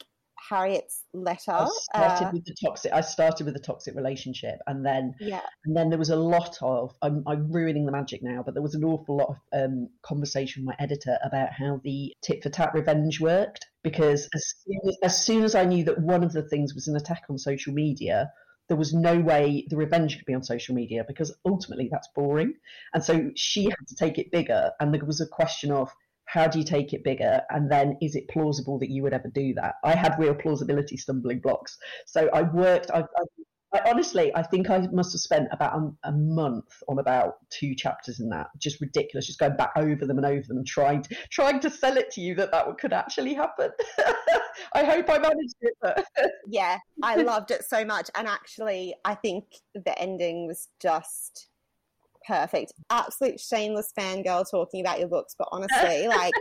Speaker 1: Harriet's letter. I
Speaker 3: started uh, with the toxic. I started with the toxic relationship, and then yeah, and then there was a lot of. I'm, I'm ruining the magic now, but there was an awful lot of um, conversation with my editor about how the tit for tat revenge worked. Because as soon as, as soon as I knew that one of the things was an attack on social media, there was no way the revenge could be on social media because ultimately that's boring. And so she had to take it bigger, and there was a question of how do you take it bigger? And then is it plausible that you would ever do that? I had real plausibility stumbling blocks. So i worked i, I, I honestly i think i must have spent about a, a, month on about two chapters in that. Just ridiculous. Just going back over them and over them and trying to, trying to sell it to you that that could actually happen. I hope i managed it but...
Speaker 1: yeah i loved it so much. And actually i think the ending was just perfect. Absolute shameless fangirl talking about your books, but honestly, like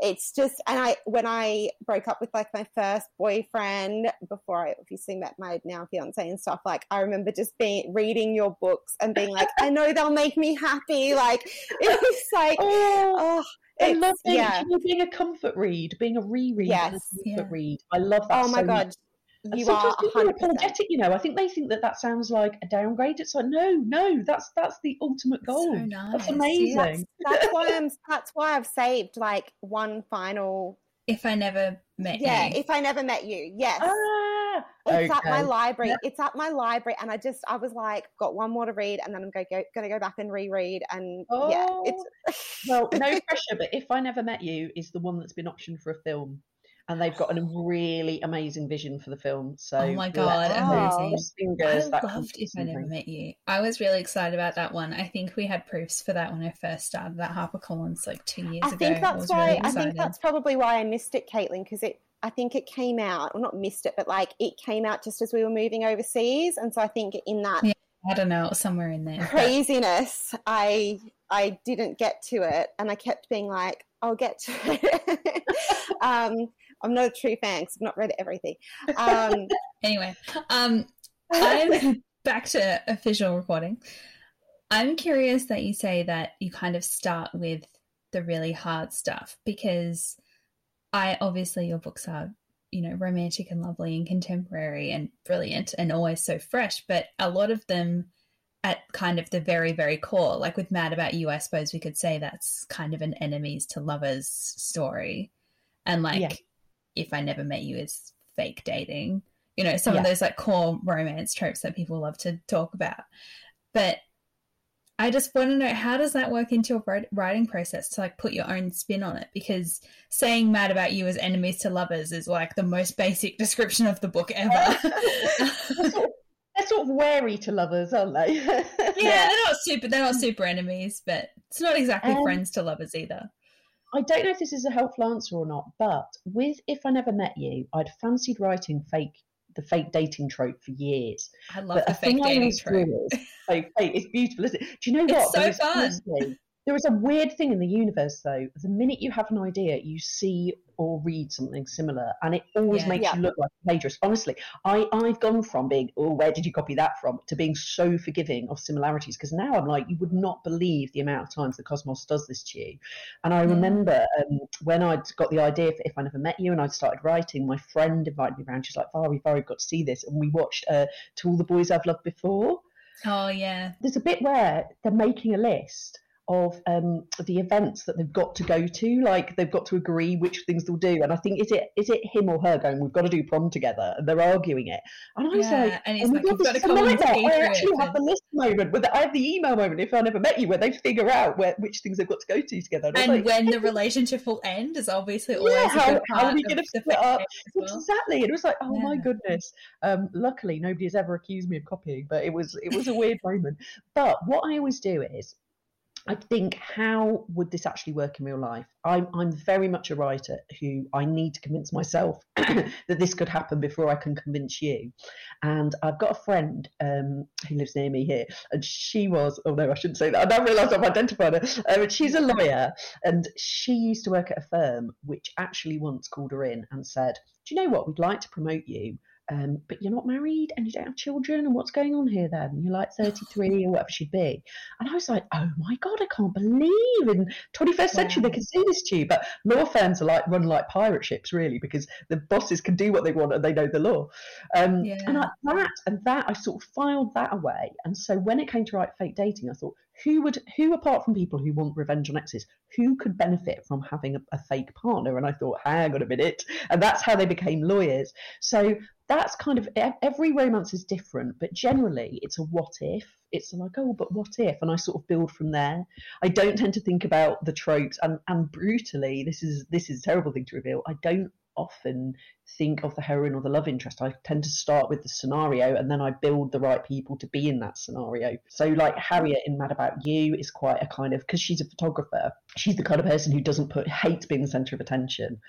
Speaker 1: it's just and I when I broke up with like my first boyfriend before I obviously met my now fiance and stuff, like I remember just being reading your books and being like, I know they'll make me happy. Like it was like oh,
Speaker 3: oh I love being, yeah. being a comfort read, being a reread, yes, comfort yeah. read. I love that.
Speaker 1: Oh my
Speaker 3: so
Speaker 1: god,
Speaker 3: much
Speaker 1: you are
Speaker 3: apologetic. You know, I think they think that that sounds like a downgrade. It's like no, no, that's that's the ultimate goal. So nice. That's amazing.
Speaker 1: That's, that's why I'm. That's why I've saved like one final.
Speaker 2: If I never met you.
Speaker 1: yeah,
Speaker 2: you.
Speaker 1: if I never met you, yes.
Speaker 3: Ah,
Speaker 1: it's
Speaker 3: okay.
Speaker 1: at my library. It's at my library, and I just I was like, got one more to read, and then I'm going to go, going to go back and reread, and oh, yeah, it's
Speaker 3: well, no pressure. But if I never met you, is the one that's been optioned for a film and they've got a really amazing vision for the film. So,
Speaker 2: oh my god, amazing! Fingers, I loved If I Never Met You. I was really excited about that one. I think we had proofs for that when I first started at HarperCollins like two years
Speaker 1: I
Speaker 2: ago.
Speaker 1: Think that's I why. Really I think that's probably why I missed it, Caitlin, because it. I think it came out, well, not missed it, but like it came out just as we were moving overseas, and so I think in that.
Speaker 2: Yeah, I don't know, somewhere in there.
Speaker 1: Craziness. But... I I didn't get to it, and I kept being like, "I'll get to it." um, I'm not a true fan because I've not read everything. Um,
Speaker 2: anyway, um, I'm back to official recording. I'm curious that you say that you kind of start with the really hard stuff because I obviously your books are you know romantic and lovely and contemporary and brilliant and always so fresh, but a lot of them at kind of the very very core like with mad about you i suppose we could say that's kind of an enemies to lovers story and like yeah if I never met you is fake dating. You know, some yeah. of those like core romance tropes that people love to talk about. But I just want to know how does that work into your writing process to like put your own spin on it? Because saying mad about you as enemies to lovers is like the most basic description of the book ever.
Speaker 3: they're sort of wary to lovers, aren't they?
Speaker 2: yeah, they're not super. They're not super enemies, but it's not exactly um, friends to lovers either.
Speaker 3: I don't know if this is a helpful answer or not, but with If I Never Met You, I'd fancied writing fake the fake dating trope for years.
Speaker 2: I love but the fake dating trope.
Speaker 3: Is, fake, it's beautiful, isn't it? Do you know
Speaker 2: what?
Speaker 3: It's
Speaker 2: so fun.
Speaker 3: There is a weird thing in the universe, though. The minute you have an idea, you see or read something similar, and it always yeah. makes yeah. you look like a plagiarist. Honestly, I, I've gone from being, oh, where did you copy that from, to being so forgiving of similarities. Because now I'm like, you would not believe the amount of times the Cosmos does this to you. And I remember um, when I'd got the idea for If I Never Met You and I'd started writing, my friend invited me around. She's like, Mhairi, Mhairi, got to see this. And we watched uh, To All the Boys I've Loved Before.
Speaker 2: Oh, yeah.
Speaker 3: There's a bit where they're making a list of um, the events that they've got to go to. Like they've got to agree which things they'll do. And I think is it is it him or her going, "We've got to do prom together," and they're arguing it. And I was
Speaker 2: Yeah,
Speaker 3: like,
Speaker 2: and
Speaker 3: oh my
Speaker 2: like,
Speaker 3: God,
Speaker 2: "You've got
Speaker 3: this
Speaker 2: to
Speaker 3: is
Speaker 2: come and
Speaker 3: nightmare.
Speaker 2: see
Speaker 3: I actually
Speaker 2: it."
Speaker 3: have the list moment, with I have the email moment. If I never met you, where they figure out where which things they've got to go to together. And,
Speaker 2: And
Speaker 3: like,
Speaker 2: when the relationship will end is obviously always
Speaker 3: yeah, how, how are we going to
Speaker 2: the
Speaker 3: split up?
Speaker 2: well.
Speaker 3: Exactly. It was like, oh my goodness. Um, luckily, nobody has ever accused me of copying, but it was it was a weird moment. But what I always do is I think, how would this actually work in real life? I'm, I'm very much a writer who I need to convince myself that this could happen before I can convince you. And I've got a friend um, who lives near me here, and she was, oh no, I shouldn't say that. I now realise I've identified her. Um, she's a lawyer, and she used to work at a firm which actually once called her in and said, Do you know what? We'd like to promote you. Um, but you're not married and you don't have children, and what's going on here then? And you're like 33 or whatever she'd be. And I was like, oh my God, I can't believe in 21st century they can say this to you. But law firms are like run like pirate ships, really, because the bosses can do what they want and they know the law. Um, And I, that and that, I sort of filed that away. And so when it came to write fake dating, I thought, who would, who apart from people who want revenge on exes, who could benefit from having a, a fake partner? And I thought, hang on a minute. And that's how they became lawyers. So that's kind of every romance is different, but generally it's a what if. It's like, oh, but what if? And I sort of build from there. I don't tend to think about the tropes, and and brutally, this is this is a terrible thing to reveal. I don't often think of the heroine or the love interest. I tend to start with the scenario and then I build the right people to be in that scenario. So, like Harriet in Mad About You is quite a kind of because she's a photographer, she's the kind of person who doesn't put hates being the center of attention,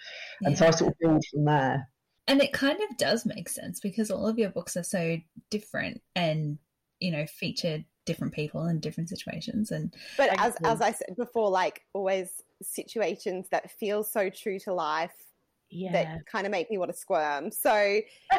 Speaker 3: and so I sort of build from there.
Speaker 2: And it kind of does make sense because all of your books are so different and, you know, feature different people in different situations. And
Speaker 1: But as as I said before, like always situations that feel so true to life
Speaker 3: Yeah.
Speaker 1: that kind of make me want to squirm. So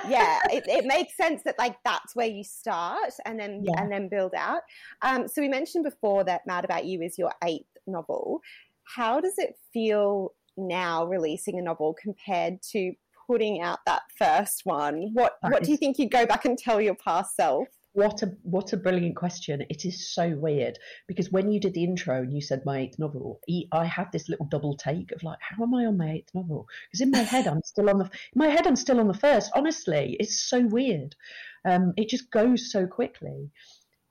Speaker 1: yeah, it, it makes sense that like that's where you start and then
Speaker 3: Yeah.
Speaker 1: and then build out. Um, so we mentioned before that Mad About You is your eighth novel. How does it feel now releasing a novel compared to putting out that first one? What
Speaker 3: That
Speaker 1: what do you think you'd go back and tell your past self?
Speaker 3: What a what a brilliant question! It is so weird because when you did the intro and you said my eighth novel, I had this little double take of like, how am I on my eighth novel? Because in my head I'm still on the in my head I'm still on the first. Honestly, it's so weird. Um, it just goes so quickly.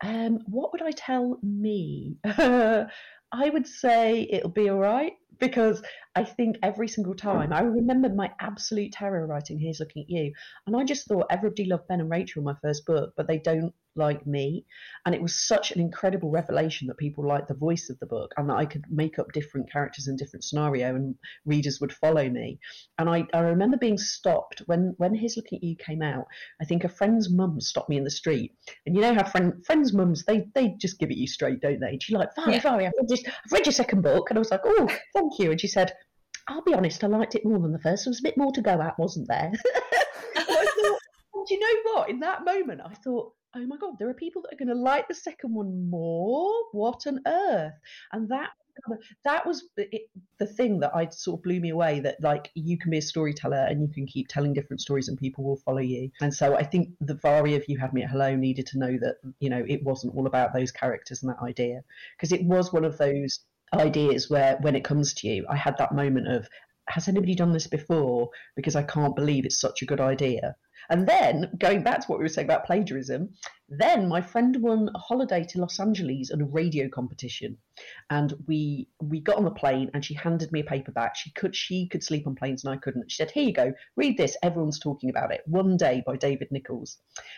Speaker 3: Um, what would I tell me? I would say it'll be all right because I think every single time I remember my absolute terror writing Here's Looking at You, and I just thought everybody loved Ben and Rachel, my first book, but they don't like me. And it was such an incredible revelation that people liked the voice of the book and that I could make up different characters in different scenario and readers would follow me. And I, I remember being stopped when when Here's Looking at You came out. I think a friend's mum stopped me in the street. And you know how friend, friends' mums, they they just give it you straight, don't they? And she's like, Mhairi,
Speaker 2: Yeah.
Speaker 3: I've read, this, I've read your second book. And I was like, oh, thank you. And she said, I'll be honest, I liked it more than the first. There was a bit more to go at, wasn't there? And I thought, and do you know what? In that moment, I thought, oh my God, there are people that are going to like the second one more. What on earth? And that that was the- thing that I sort of blew me away. That like you can be a storyteller and you can keep telling different stories and people will follow you. And so I think the Mhairi of You Had Me at Hello needed to know that you know it wasn't all about those characters and that idea because it was one of those ideas where when it comes to you, I had that moment of has anybody done this before? Because I can't believe it's such a good idea. And then going back to what we were saying about plagiarism, then my friend won a holiday to Los Angeles and a radio competition. And we we got on the plane and she handed me a paperback. She could she could sleep on planes and I couldn't. She said, Here you go, read this. Everyone's talking about it. One day by David Nicholls.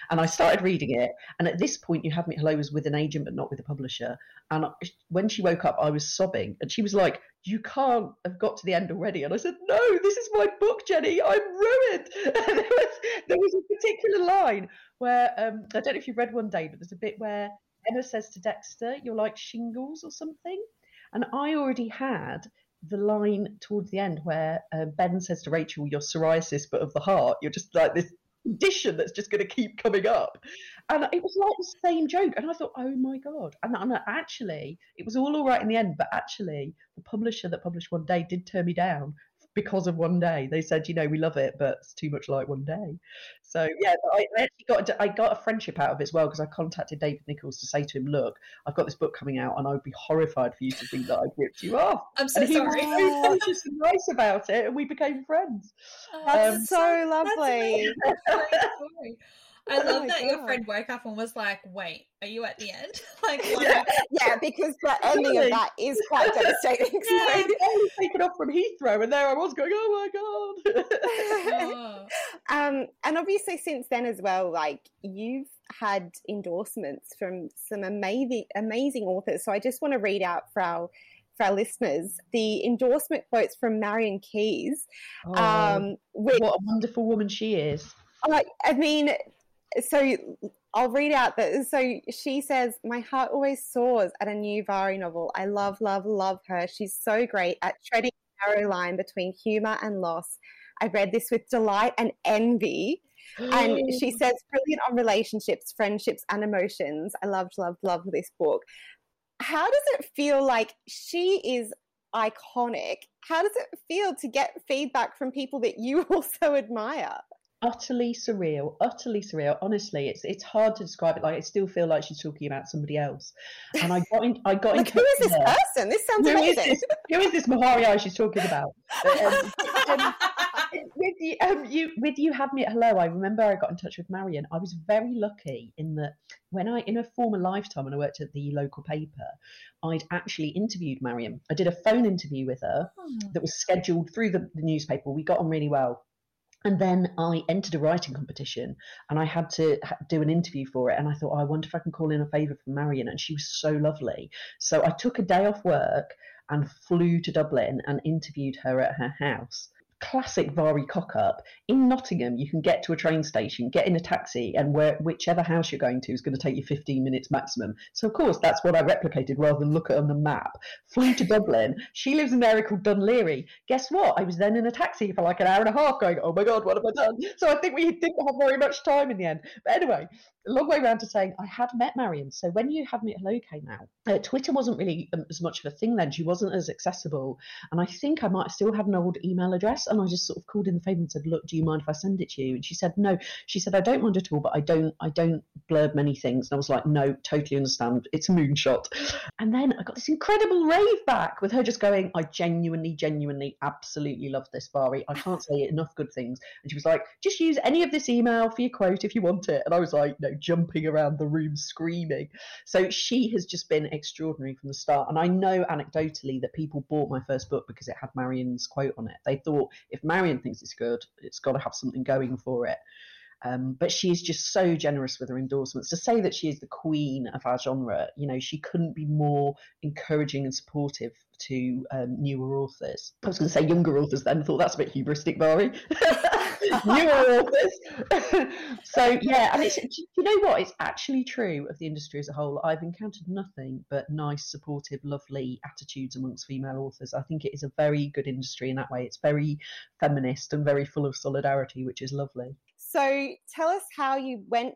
Speaker 3: And I started reading it. And at this point you had me hello was with an agent but not with a publisher. And when she woke up, I was sobbing. And she was like, You can't have got to the end already. And I said, No, this is my book, Jenny. I'm ruined. There, was, there was a particular line where um, I don't know if you read one day, but there's a bit where Emma says to Dexter, You're like shingles or something. And I already had the line towards the end where uh, Ben says to Rachel, You're psoriasis, but of the heart. You're just like this condition that's just going to keep coming up. And it was like the same joke. And I thought, oh my God. And, and actually, it was all all right in the end. But actually, the publisher that published One Day did turn me down because of one day. They said, you know, we love it, but it's too much like one day. So yeah, I, I actually got I got a friendship out of it as well because I contacted David Nicholls to say to him, look, I've got this book coming out, and I would be horrified for you to think that I ripped you off.
Speaker 2: I'm so
Speaker 3: and he
Speaker 2: sorry.
Speaker 3: was gracious and nice about it, and we became friends.
Speaker 1: That's
Speaker 3: Um,
Speaker 1: so lovely.
Speaker 2: That's a great story. I
Speaker 1: Oh
Speaker 2: love
Speaker 1: my
Speaker 2: that your friend woke up and was like, "Wait, are you at the end?" like,
Speaker 3: Yeah.
Speaker 1: yeah, because the ending of that is quite devastating.
Speaker 3: I was taken off from Heathrow, and there I was going, oh my god.
Speaker 2: Oh.
Speaker 1: um, and obviously, since then as well, like you've had endorsements from some amazing, amazing authors. So I just want to read out for our for our listeners the endorsement quotes from Marian Keyes.
Speaker 3: Oh,
Speaker 1: Um, which
Speaker 3: what a wonderful woman she is.
Speaker 1: like I mean, so I'll read out that. So she says, "My heart always soars at a new Mhairi novel. I love, love, love her. She's so great at treading a narrow line between humor and loss. I read this with delight and envy." And she says, "Brilliant on relationships, friendships, and emotions. I loved, loved, loved this book." How does it feel like she is iconic? How does it feel to get feedback from people that you also admire?
Speaker 3: Utterly surreal, utterly surreal. Honestly, it's it's hard to describe it. Like I still feel like she's talking about somebody else. And I got in, I got
Speaker 1: Like,
Speaker 3: in
Speaker 1: who
Speaker 3: touch
Speaker 1: this
Speaker 3: her.
Speaker 1: person? This sounds
Speaker 3: Who is
Speaker 1: amazing.
Speaker 3: this? Who is this Mhairi she's talking about? Um, um, with you, um, you, with you had me at hello. I remember I got in touch with Marian. I was very lucky in that when I, in a former lifetime, when I worked at the local paper, I'd actually interviewed Marian. I did a phone interview with her that was scheduled through the, the newspaper. We got on really well. And then I entered a writing competition and I had to do an interview for it. And I thought, oh, I wonder if I can call in a favour from Marian. And she was so lovely. So I took a day off work and flew to Dublin and interviewed her at her house. Classic Mhairi cock up. In Nottingham, you can get to a train station, get in a taxi, and where whichever house you're going to is going to take you 15 minutes maximum. So, of course, that's what I replicated rather than look at on the map. Flew to Dublin. She lives in an area called Dún Laoghaire. Guess what? I was then in a taxi for like an hour and a half going, oh my God, what have I done? So I think we didn't have very much time in the end. But anyway, long way around to saying I had met Marian. So when you had me Hello came out, uh, Twitter wasn't really um, as much of a thing then. She wasn't as accessible. And I think I might still had an old email address. And I just sort of called in the favour and said, look, do you mind if I send it to you? And she said, no. She said, I don't mind at all, but I don't, I don't blurb many things. And I was like, no, totally understand. It's a moonshot. And then I got this incredible rave back with her just going, I genuinely, genuinely, absolutely love this, Mhairi. I can't say enough good things. And she was like, just use any of this email for your quote if you want it. And I was like, no, jumping around the room screaming. So she has just been extraordinary from the start. And I know anecdotally that people bought my first book because it had Marian's quote on it. They thought if Marion thinks it's good, it's got to have something going for it. Um, but she is just so generous with her endorsements. To say that she is the queen of our genre, you know, she couldn't be more encouraging and supportive to um, newer authors. I was going to say younger authors then, thought that's a bit hubristic, Mhairi. newer authors. so, yeah, and it's, you know what? It's actually true of the industry as a whole. I've encountered nothing but nice, supportive, lovely attitudes amongst female authors. I think it is a very good industry in that way. It's very feminist and very full of solidarity, which is lovely.
Speaker 1: So tell us how you went.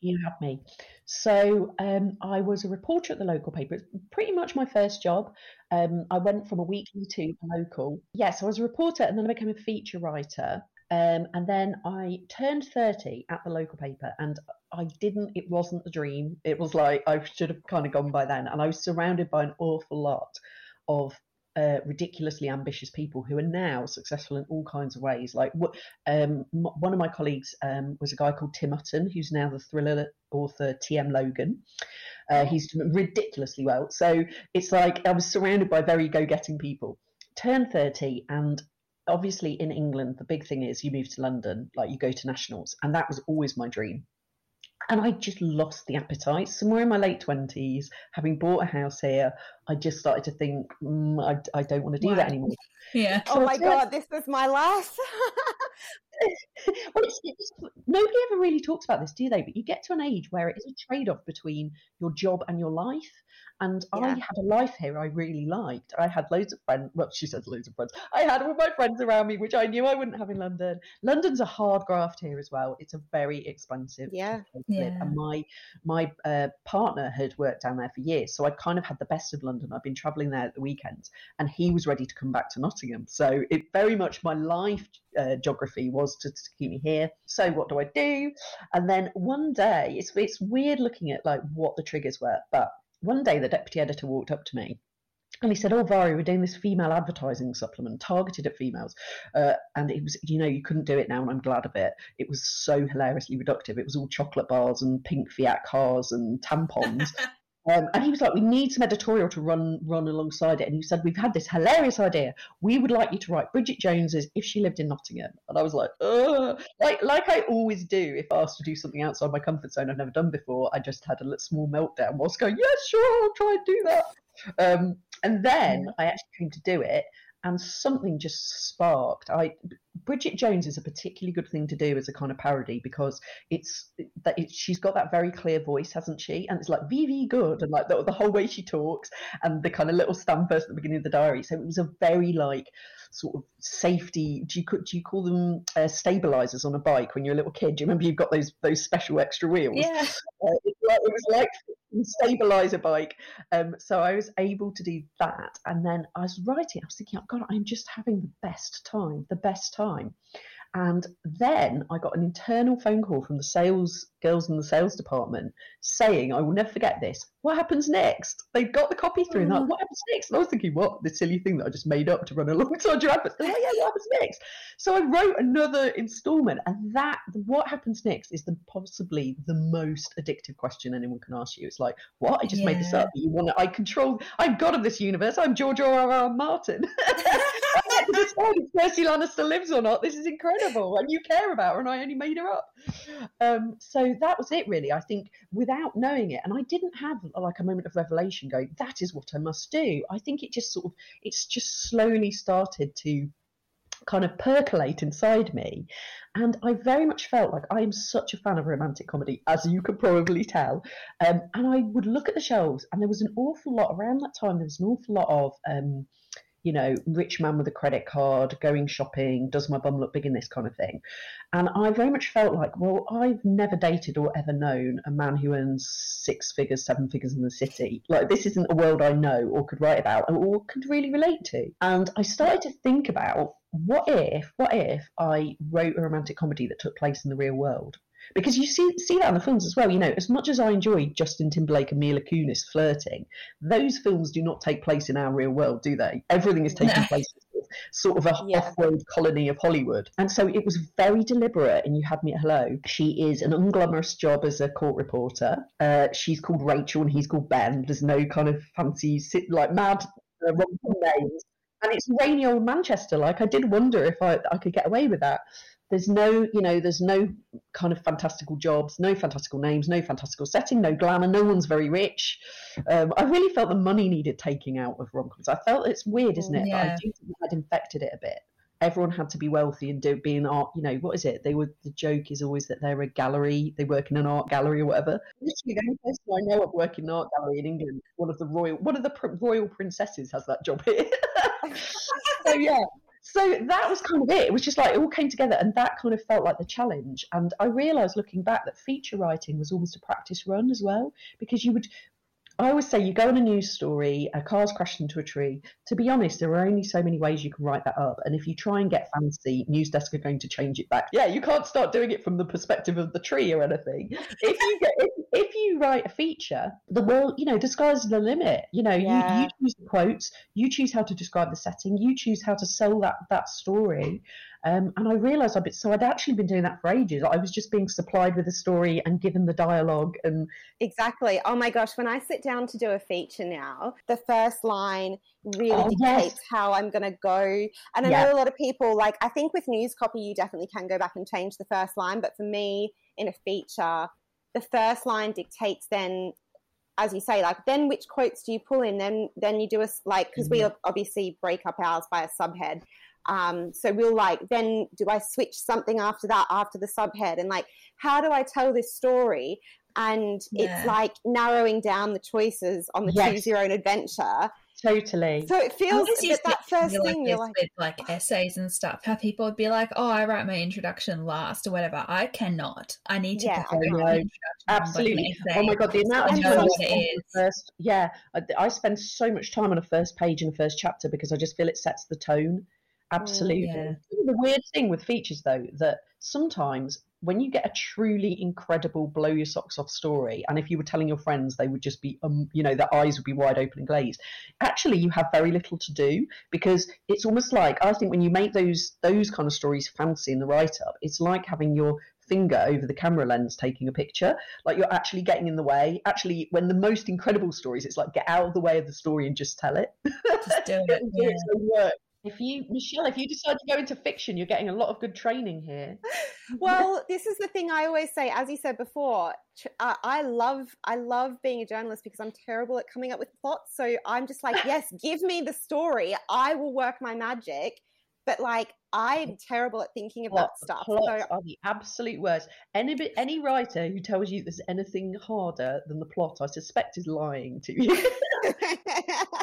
Speaker 3: You have me. So um, I was a reporter at the local paper. It's pretty much my first job. Um, I went from a weekly to a local. Yes, I was a reporter and then I became a feature writer. Um, and then I turned 30 at the local paper and I didn't, it wasn't a dream. It was like I should have kind of gone by then. And I was surrounded by an awful lot of uh, ridiculously ambitious people who are now successful in all kinds of ways. Like um, one of my colleagues um, was a guy called Tim Utton, who's now the thriller author T.M. Logan. Uh, he's doing ridiculously well. So it's like I was surrounded by very go-getting people. Turn 30 and obviously in England, the big thing is you move to London, like you go to nationals, and that was always my dream. And I just lost the appetite. Somewhere in my late twenties, having bought a house here, I just started to think, mm, I, I don't want to do
Speaker 2: Wow.
Speaker 3: that anymore.
Speaker 2: Yeah.
Speaker 1: Oh my god, this was my last.
Speaker 3: well, it's, it's, nobody ever really talks about this, do they? But you get to an age where it is a trade off between your job and your life. And yeah. I had a life here I really liked. I had loads of friends. Well, she says loads of friends. I had all my friends around me, which I knew I wouldn't have in London. London's a hard graft here as well. It's a very expensive.
Speaker 1: Yeah.
Speaker 3: yeah. And my my uh, partner had worked down there for years, so I'd kind of had the best of London. I've been travelling there at the weekends, and he was ready to come back to Nottingham. So it very much my life uh, geography was to, to, keep me here. So what do I do? And then one day, it's it's weird looking at like what the triggers were, but one day the deputy editor walked up to me and he said, "Oh, Mhairi, we're doing this female advertising supplement targeted at females, uh, and it was, you know, you couldn't do it now, and I'm glad of it. It was so hilariously reductive. It was all chocolate bars and pink Fiat cars and tampons, Um, and he was like, "We need some editorial to run run alongside it." And he said, "We've had this hilarious idea. We would like you to write Bridget Jones's If She Lived in Nottingham." And I was like, "Ugh!" Like like I always do if asked to do something outside my comfort zone I've never done before. I just had a little small meltdown whilst going, "Yes, sure, I'll try and do that." Um, and then I actually came to do it, and something just sparked. I Bridget Jones is a particularly good thing to do as a kind of parody because it's that it, she's got that very clear voice, hasn't she? And it's like VV good, and like the, the whole way she talks, and the kind of little stamp at the beginning of the diary. So it was a very like sort of safety. Do you do you call them uh, stabilizers on a bike when you're a little kid? Do you remember you've got those those special extra wheels?
Speaker 2: Yeah.
Speaker 3: Uh, it, it, was like stabilizer bike. Um, so I was able to do that, and then I was writing. I was thinking, oh God, I'm just having the best time, the best time. And then I got an internal phone call from the sales girls in the sales department saying, I will never forget this. What happens next? They got the copy through and like, mm. what happens next? And I was thinking, what? The silly thing that I just made up to run alongside your adverts. Like, yeah, what happens next? So I wrote another installment, and that what happens next is the possibly the most addictive question anyone can ask you. It's like, what? I just yeah. made this up. You want to, I control, I'm God of this universe. I'm George R. R. Martin. To decide if Cersei Lannister lives or not. This is incredible. And you care about her, and I only made her up. Um, so that was it, really. I think without knowing it, and I didn't have like a moment of revelation going, that is what I must do. I think it just sort of, it's just slowly started to kind of percolate inside me. And I very much felt like I am such a fan of romantic comedy, as you could probably tell. Um, and I would look at the shelves, and there was an awful lot around that time. There was an awful lot of um, you know, rich man with a credit card, going shopping, does my bum look big in this kind of thing. And I very much felt like, well, I've never dated or ever known a man who earns six figures, seven figures in the city. Like, this isn't a world I know or could write about or could really relate to. And I started to think about what if, what if I wrote a romantic comedy that took place in the real world? Because you see see that in the films as well. You know, as much as I enjoy Justin Timberlake and Mila Kunis flirting, those films do not take place in our real world, do they? Everything is taking place sort of a yeah. off-road colony of Hollywood. And so it was very deliberate. And you had me at hello. She is an unglamorous job as a court reporter. Uh, she's called Rachel and he's called Ben. There's no kind of fancy sit like mad uh, names. And it's rainy old Manchester. Like I did wonder if I, I could get away with that. There's no, you know, there's no kind of fantastical jobs, no fantastical names, no fantastical setting, no glamour. No one's very rich. Um, I really felt the money needed taking out of rom-coms. I felt it's weird, isn't it? Yeah. But I do think I'd infected it a bit. Everyone had to be wealthy and do be an art. You know what is it? They were the joke is always that they're a gallery. They work in an art gallery or whatever. Literally, the only person I know of working in an art gallery in England, one of the royal, one of the pr- royal princesses has that job here. so yeah, so that was kind of it. It was just like it all came together, and that kind of felt like the challenge. And I realised looking back that feature writing was almost a practice run as well, because you would I always say you go on a news story, a car's crashed into a tree. To be honest, there are only so many ways you can write that up. And if you try and get fancy, news desk are going to change it back. Yeah, you can't start doing it from the perspective of the tree or anything. If you get, if, if you write a feature, the world, you know, the sky's the limit. You know, yeah. you, you choose the quotes, you choose how to describe the setting, you choose how to sell that that story. Um, and I realised I'd been, so I'd actually been doing that for ages. I was just being supplied with a story and given the dialogue and
Speaker 1: exactly. Oh my gosh, when I sit down to do a feature now, the first line really oh, dictates yes. how I'm going to go. And I yeah. know a lot of people like I think with news copy you definitely can go back and change the first line, but for me in a feature, the first line dictates then as you say, like then which quotes do you pull in? Then then you do a like because we obviously break up ours by a subhead. Um, so we'll like, then do I switch something after that, after the subhead? And like, how do I tell this story? And yeah. it's like narrowing down the choices on the yes. choose your own adventure
Speaker 3: Totally.
Speaker 1: So it feels that, that first thing
Speaker 4: like you're like with like essays and stuff. How people would be like, "Oh, I write my introduction last or whatever." I cannot. I need to
Speaker 3: yeah, Absolutely. oh my god, the amount of time it is. First, yeah, I, I, spend so much time on a first page in the first chapter because I just feel it sets the tone. Absolutely. Yeah. The weird thing with features though that sometimes when you get a truly incredible blow your socks off story and if you were telling your friends they would just be um, you know their eyes would be wide open and glazed actually you have very little to do because it's almost like i think when you make those those kind of stories fancy in the write up it's like having your finger over the camera lens taking a picture like you're actually getting in the way actually when the most incredible stories it's like get out of the way of the story and just tell it just do it, yeah. If you, Michelle, if you decide to go into fiction, you're getting a lot of good training here.
Speaker 1: well, this is the thing I always say. As you said before, I love, I love being a journalist because I'm terrible at coming up with plots. So I'm just like, yes, give me the story. I will work my magic. But like, I'm terrible at thinking about Plot, stuff.
Speaker 3: Plots so, are the absolute worst. Any any writer who tells you there's anything harder than the plot, I suspect, is lying to you.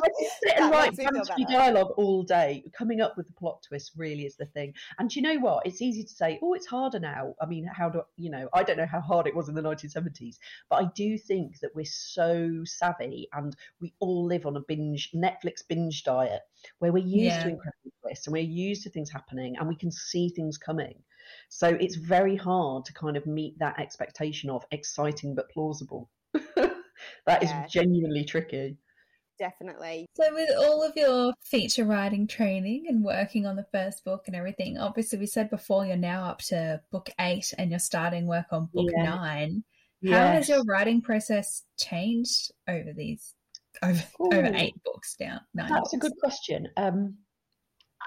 Speaker 3: I sit and write fancy dialogue all day. Coming up with the plot twist really is the thing. And you know what? It's easy to say, oh, it's harder now. I mean, how do you know? I don't know how hard it was in the 1970s, but I do think that we're so savvy and we all live on a binge Netflix binge diet where we're used yeah. to incredible twists and we're used to things happening and we can see things coming. So it's very hard to kind of meet that expectation of exciting but plausible. that yeah. is genuinely tricky
Speaker 1: definitely.
Speaker 4: So, with all of your feature writing training and working on the first book and everything, obviously, we said before you're now up to book eight and you're starting work on book yeah. nine. Yes. How has your writing process changed over these over, over eight books now?
Speaker 3: Nine That's books? a good question. Um,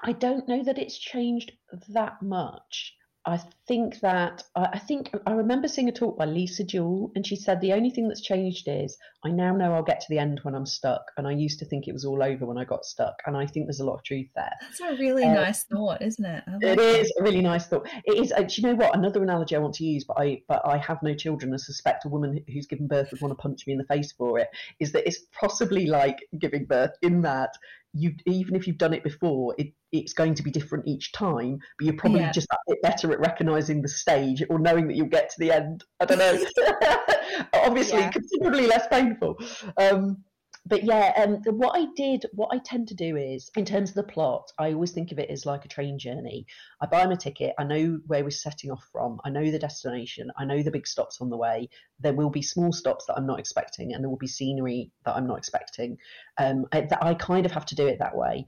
Speaker 3: I don't know that it's changed that much. I think that I think I remember seeing a talk by Lisa Jewell, and she said the only thing that's changed is I now know I'll get to the end when I'm stuck, and I used to think it was all over when I got stuck, and I think there's a lot of truth there.
Speaker 4: That's a really uh, nice thought, isn't it?
Speaker 3: Like it is a really nice thought. It is. Uh, do you know what? Another analogy I want to use, but I but I have no children. I suspect a woman who's given birth would want to punch me in the face for it. Is that it's possibly like giving birth in that you even if you've done it before, it, it's going to be different each time. But you're probably yeah. just a bit better at recognizing the stage or knowing that you'll get to the end. I don't know. Obviously, yeah. considerably less painful. Um, but yeah, um, what I did, what I tend to do is, in terms of the plot, I always think of it as like a train journey. I buy my ticket, I know where we're setting off from, I know the destination, I know the big stops on the way. There will be small stops that I'm not expecting, and there will be scenery that I'm not expecting. Um, I, I kind of have to do it that way.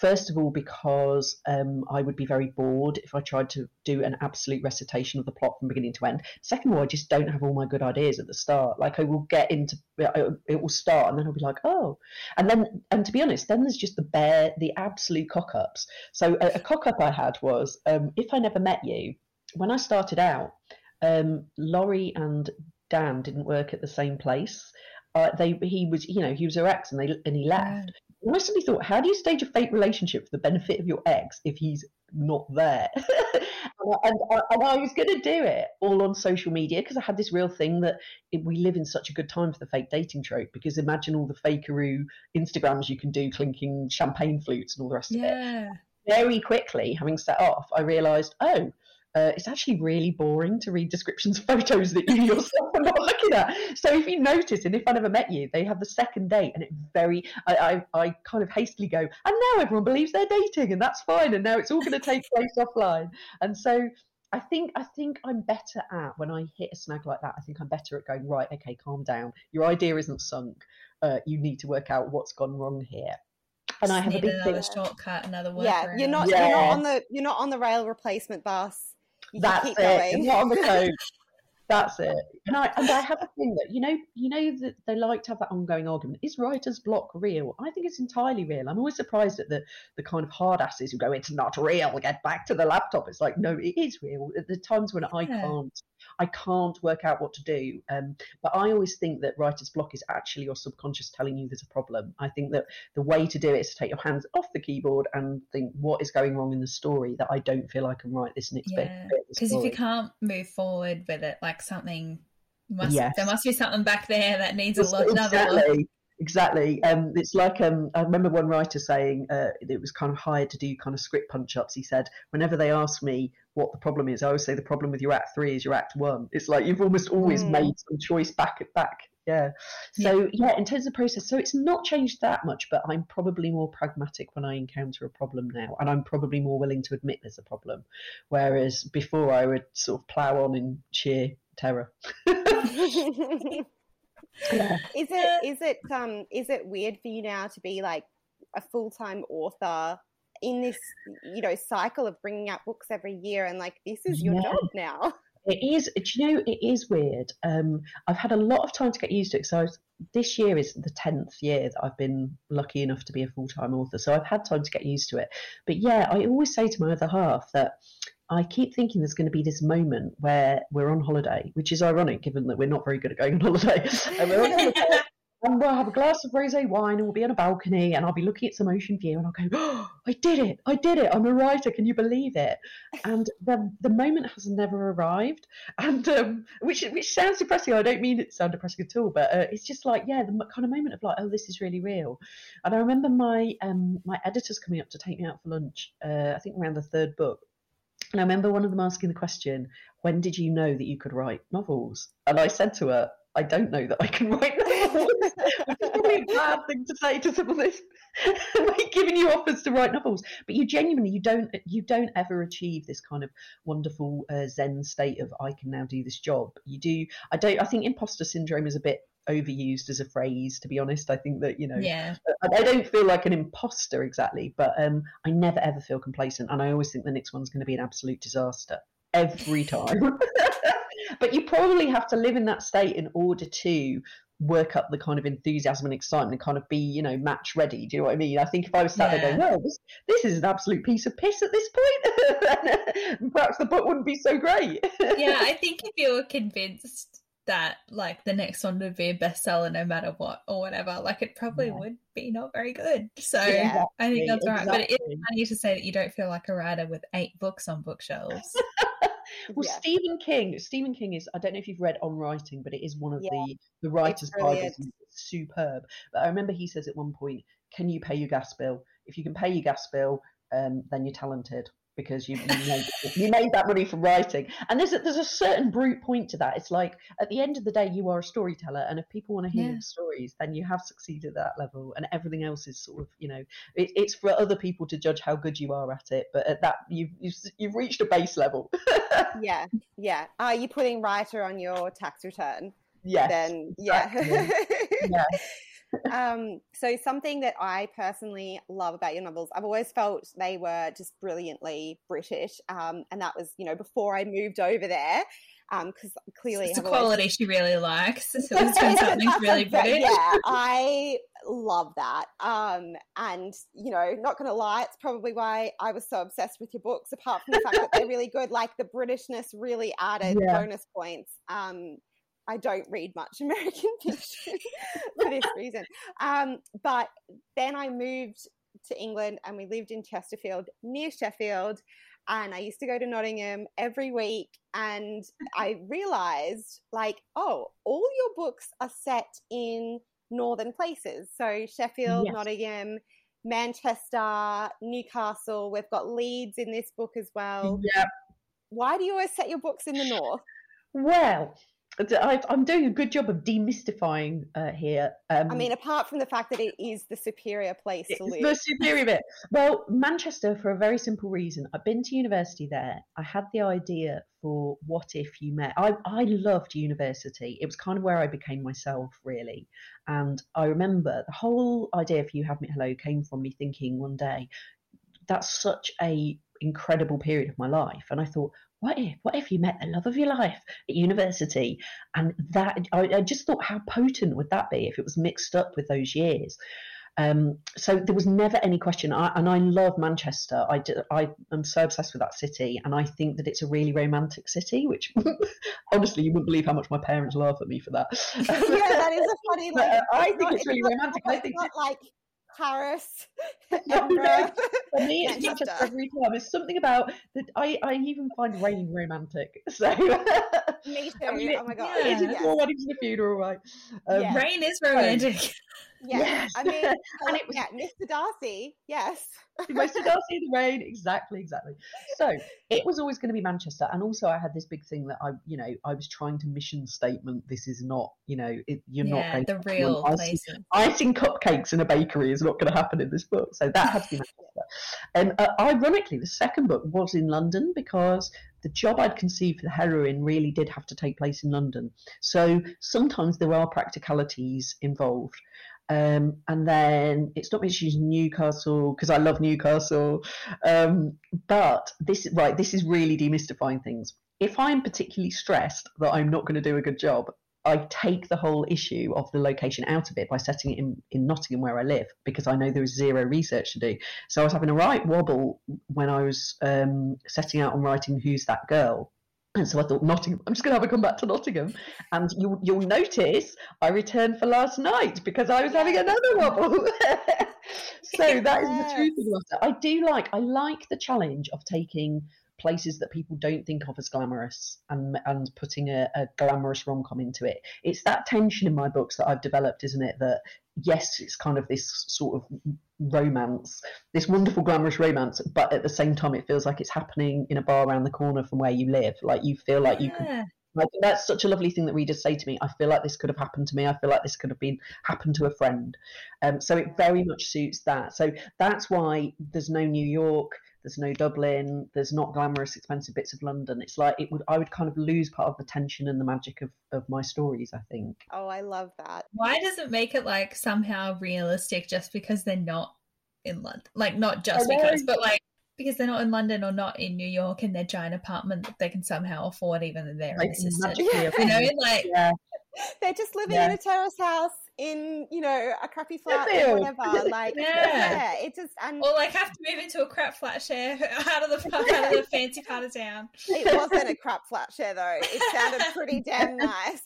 Speaker 3: First of all, because um, I would be very bored if I tried to do an absolute recitation of the plot from beginning to end. Second of all, I just don't have all my good ideas at the start. Like I will get into it will start, and then I'll be like, oh, and then and to be honest, then there's just the bare, the absolute cock ups. So a, a cock up I had was um, if I never met you when I started out, um, Laurie and Dan didn't work at the same place. Uh, they he was you know he was her ex and they and he left. I recently thought, how do you stage a fake relationship for the benefit of your ex if he's not there? and, and, and, I was going to do it all on social media because I had this real thing that it, we live in such a good time for the fake dating trope. Because imagine all the fakeroo Instagrams you can do, clinking champagne flutes and all the rest yeah. of it. Very quickly, having set off, I realised, oh, uh, it's actually really boring to read descriptions of photos that you yourself are not looking at. So if you notice, and if I never met you, they have the second date, and it very, I, I, I kind of hastily go, and now everyone believes they're dating, and that's fine, and now it's all going to take place offline. And so I think I think I'm better at when I hit a snag like that. I think I'm better at going right. Okay, calm down. Your idea isn't sunk. Uh, you need to work out what's gone wrong here
Speaker 4: and I have a big another thing. shortcut, another work.
Speaker 1: Yeah, you're not yeah. you're not on the you're not on the rail replacement bus
Speaker 3: you That's it. Not on the code. That's it. And I and I have a thing that you know you know that they like to have that ongoing argument. Is writer's block real? I think it's entirely real. I'm always surprised at the the kind of hard asses who go, It's not real, get back to the laptop. It's like, no, it is real. At the times when I can't I can't work out what to do. Um, but I always think that writer's block is actually your subconscious telling you there's a problem. I think that the way to do it is to take your hands off the keyboard and think what is going wrong in the story that I don't feel I can write this next yeah. bit.
Speaker 4: Because if you can't move forward with it, like something must yes. there must be something back there that needs a lot
Speaker 3: exactly. Exactly. Um, it's like um, I remember one writer saying uh, it was kind of hired to do kind of script punch ups. He said, whenever they ask me what the problem is, I always say the problem with your act three is your act one. It's like you've almost always mm. made some choice back at back. Yeah. So yeah. yeah, in terms of process, so it's not changed that much, but I'm probably more pragmatic when I encounter a problem now, and I'm probably more willing to admit there's a problem. Whereas before, I would sort of plough on in sheer terror.
Speaker 1: yeah. Is it is it um is it weird for you now to be like a full time author in this you know cycle of bringing out books every year and like this is your yeah. job now?
Speaker 3: It is. Do you know it is weird? Um, I've had a lot of time to get used to it. So was, this year is the tenth year that I've been lucky enough to be a full time author. So I've had time to get used to it. But yeah, I always say to my other half that I keep thinking there's going to be this moment where we're on holiday, which is ironic given that we're not very good at going on holiday. and, on holiday and we'll have a glass of rosé wine and we'll be on a balcony and I'll be looking at some ocean view and I'll go, oh, I did it. I did it. I'm a writer. Can you believe it? And the, the moment has never arrived. And um, which, which sounds depressing. I don't mean it to sound depressing at all, but uh, it's just like, yeah, the kind of moment of like, oh, this is really real. And I remember my, um, my editors coming up to take me out for lunch, uh, I think around the third book and I remember one of them asking the question, When did you know that you could write novels? And I said to her, I don't know that I can write novels. Is probably a bad thing to say to someone that's like giving you offers to write novels. But you genuinely you don't you don't ever achieve this kind of wonderful uh, zen state of I can now do this job. You do I don't I think imposter syndrome is a bit overused as a phrase to be honest i think that you know
Speaker 4: yeah
Speaker 3: I, I, don't feel like an imposter exactly but um i never ever feel complacent and i always think the next one's going to be an absolute disaster every time but you probably have to live in that state in order to work up the kind of enthusiasm and excitement and kind of be, you know, match ready. Do you know what I mean? I think if I was sat yeah. there going, well, this, this is an absolute piece of piss at this point, perhaps the book wouldn't be so great.
Speaker 4: yeah, I think if you were convinced that like the next one would be a bestseller no matter what or whatever, like it probably yeah. would be not very good. So yeah, I think that's exactly. right. But it is funny to say that you don't feel like a writer with eight books on bookshelves.
Speaker 3: well, yeah. Stephen King. Stephen King is. I don't know if you've read On Writing, but it is one of yeah. the the writers' bibles. Superb. But I remember he says at one point, "Can you pay your gas bill? If you can pay your gas bill, um, then you're talented." Because you, you, made, you made that money from writing. And there's a, there's a certain brute point to that. It's like at the end of the day, you are a storyteller, and if people want to hear yeah. your stories, then you have succeeded at that level, and everything else is sort of you know it, it's for other people to judge how good you are at it. But at that, you've you've, you've reached a base level.
Speaker 1: yeah, yeah. Are you putting writer on your tax return?
Speaker 3: Yes.
Speaker 1: Then yeah. yeah um, so something that I personally love about your novels, I've always felt they were just brilliantly British, um, and that was you know before I moved over there because um, clearly
Speaker 4: it's a quality always... she really likes. So it's doing something really British.
Speaker 1: Yeah, I love that. Um, and you know, not going to lie, it's probably why I was so obsessed with your books. Apart from the fact that they're really good, like the Britishness really added yeah. bonus points. Um, I don't read much American fiction for this reason. Um, but then I moved to England and we lived in Chesterfield near Sheffield. And I used to go to Nottingham every week. And I realized, like, oh, all your books are set in northern places. So Sheffield, yes. Nottingham, Manchester, Newcastle. We've got Leeds in this book as well.
Speaker 3: Yeah.
Speaker 1: Why do you always set your books in the north?
Speaker 3: Well, I, am doing a good job of demystifying uh, here.
Speaker 1: Um, I mean, apart from the fact that it is the superior place to live.
Speaker 3: The superior bit. Well, Manchester, for a very simple reason. I've been to university there. I had the idea for what if you met. I, I loved university. It was kind of where I became myself, really. And I remember the whole idea for You Have Me Hello came from me thinking one day, that's such a incredible period of my life. And I thought, what if, what if you met the love of your life at university? And that, I, I just thought, how potent would that be if it was mixed up with those years? Um, so there was never any question. I, and I love Manchester. I, do, I am so obsessed with that city, and I think that it's a really romantic city. Which, honestly, you wouldn't believe how much my parents laugh at me for that.
Speaker 1: yeah, that is a funny. Like,
Speaker 3: uh, I think it's really romantic.
Speaker 1: I
Speaker 3: think
Speaker 1: not like Paris.
Speaker 3: no, no. For me, it's not just every time. It's something about that. I, I even find rain romantic. So
Speaker 1: me too. I mean, oh my god!
Speaker 3: Yeah. It's yes. more weddings a funeral, right?
Speaker 4: Um, yeah. Rain is romantic.
Speaker 1: Yes. yes. I mean, and it was, yeah, Mr. Darcy, yes.
Speaker 3: Mr. Darcy the rain, exactly, exactly. So it was always going to be Manchester. And also I had this big thing that I, you know, I was trying to mission statement, this is not, you know, it, you're
Speaker 4: yeah,
Speaker 3: not
Speaker 4: the real
Speaker 3: place. Icing cupcakes in a bakery is not going to happen in this book. So that had to be Manchester. And uh, ironically, the second book was in London because the job I'd conceived for the heroine really did have to take place in London. So sometimes there are practicalities involved. Um, and then it's not me choosing Newcastle because I love Newcastle. Um, but this right, this is really demystifying things. If I'm particularly stressed that I'm not going to do a good job, I take the whole issue of the location out of it by setting it in, in Nottingham where I live because I know there is zero research to do. So I was having a right wobble when I was um, setting out on writing Who's That Girl and so I thought, Nottingham, I'm just going to have a come back to Nottingham. And you, you'll notice I returned for last night because I was having another wobble. so yes. that is the truth of the matter. I do like, I like the challenge of taking places that people don't think of as glamorous and and putting a, a glamorous rom com into it. It's that tension in my books that I've developed, isn't it? That yes, it's kind of this sort of romance, this wonderful glamorous romance, but at the same time, it feels like it's happening in a bar around the corner from where you live. Like you feel like you can. Like, that's such a lovely thing that readers say to me. I feel like this could have happened to me. I feel like this could have been happened to a friend. Um, so it very much suits that. So that's why there's no New York, there's no Dublin, there's not glamorous, expensive bits of London. It's like it would I would kind of lose part of the tension and the magic of, of my stories, I think.
Speaker 1: Oh, I love that.
Speaker 4: Why does it make it like somehow realistic just because they're not in London? Like not just because, but like because they're not in London or not in New York in their giant apartment that they can somehow afford even though they're like, assistant. Yeah. You know, like
Speaker 1: yeah. they're just living yeah. in a terrace house in you know a crappy flat or whatever. Like yeah. yeah, it just and
Speaker 4: or like have to move into a crap flat share out of the out of the fancy part of town.
Speaker 1: It wasn't a crap flat share though. It sounded pretty damn nice.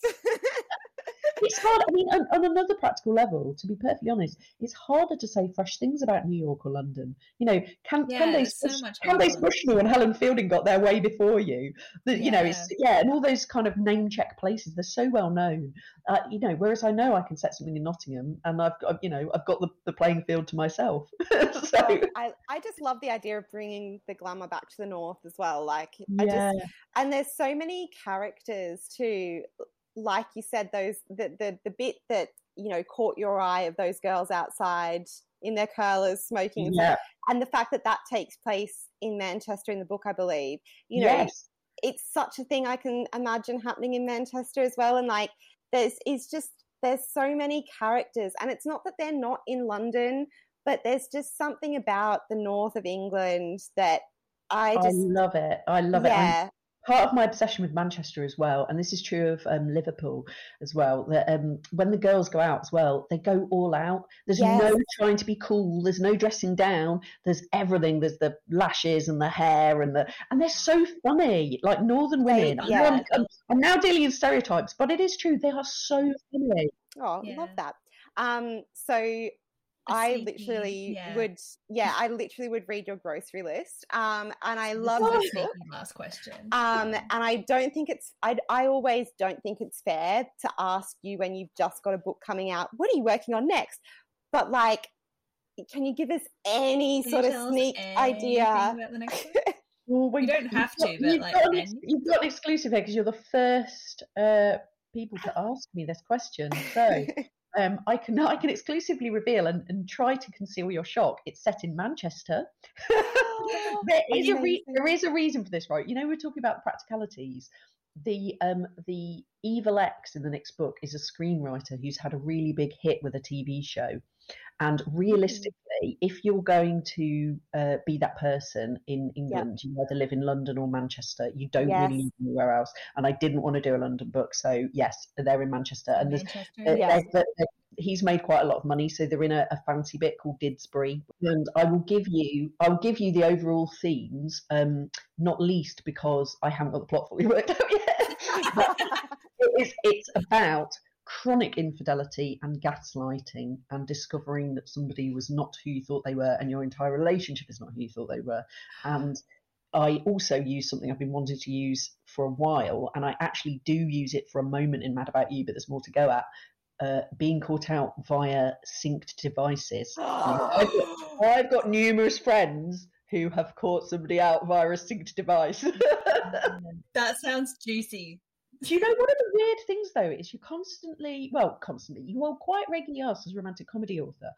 Speaker 3: it's hard. I mean, on, on, another practical level, to be perfectly honest, it's harder to say fresh things about New York or London. You know, can yeah, can they so Candace Bushnell Helen Fielding got there way before you? The, yeah. You know, it's yeah, and all those kind of name check places. They're so well known. Uh, you know, whereas I know I can set something in Nottingham, and I've got you know I've got the, the playing field to myself. so well,
Speaker 1: I I just love the idea of bringing the glamour back to the north as well. Like I yeah. just and there's so many characters too like you said, those the, the the bit that you know caught your eye of those girls outside in their curlers smoking, yeah. and the fact that that takes place in Manchester in the book, I believe. You know, yes. it's such a thing I can imagine happening in Manchester as well, and like there's it's just there's so many characters, and it's not that they're not in London, but there's just something about the north of England that I just I
Speaker 3: love it. I love yeah. it part of my obsession with Manchester as well, and this is true of um, Liverpool as well. That um, when the girls go out as well, they go all out. There's yes. no trying to be cool. There's no dressing down. There's everything. There's the lashes and the hair and the and they're so funny, like Northern women. They, yeah. I'm, I'm, I'm, now dealing in stereotypes, but it is true. They are so funny.
Speaker 1: Oh, yeah. love that. Um, so I literally yeah. would, yeah, I literally would read your grocery list. Um, and I love this book.
Speaker 4: Last question.
Speaker 1: Um, and I don't think it's, I, I always don't think it's fair to ask you when you've just got a book coming out, what are you working on next? But like, can you give us any can sort of sneak idea?
Speaker 4: well, we, you don't have to, but
Speaker 3: you've
Speaker 4: like,
Speaker 3: got an, you've got an exclusive here because you're the first uh, people to ask me this question. So um, I can I can exclusively reveal and, and try to conceal your shock. It's set in Manchester. there is a re- there is a reason for this, right? You know, we're talking about practicalities. the um the evil X in the next book is a screenwriter who's had a really big hit with a TV show, and mm. realistically, if you're going to uh, be that person in England, yep. you either live in London or Manchester. You don't yes. really live anywhere else. And I didn't want to do a London book, so yes, they're in Manchester. And Manchester, uh, yes. they're, they're, he's made quite a lot of money, so they're in a, a, fancy bit called Didsbury. And I will give you, I'll give you the overall themes, um, not least because I haven't got the plot fully worked out yet. it is, it's about chronic infidelity and gaslighting and discovering that somebody was not who you thought they were and your entire relationship is not who you thought they were. And I also use something I've been wanting to use for a while, and I actually do use it for a moment in Mad About You, but there's more to go at. Uh, being caught out via synced devices. I've, got, I've got numerous friends who have caught somebody out via a synced device.
Speaker 4: that sounds juicy.
Speaker 3: Do you know one of the weird things though is you constantly, well, constantly, you will quite regularly ask as a romantic comedy author,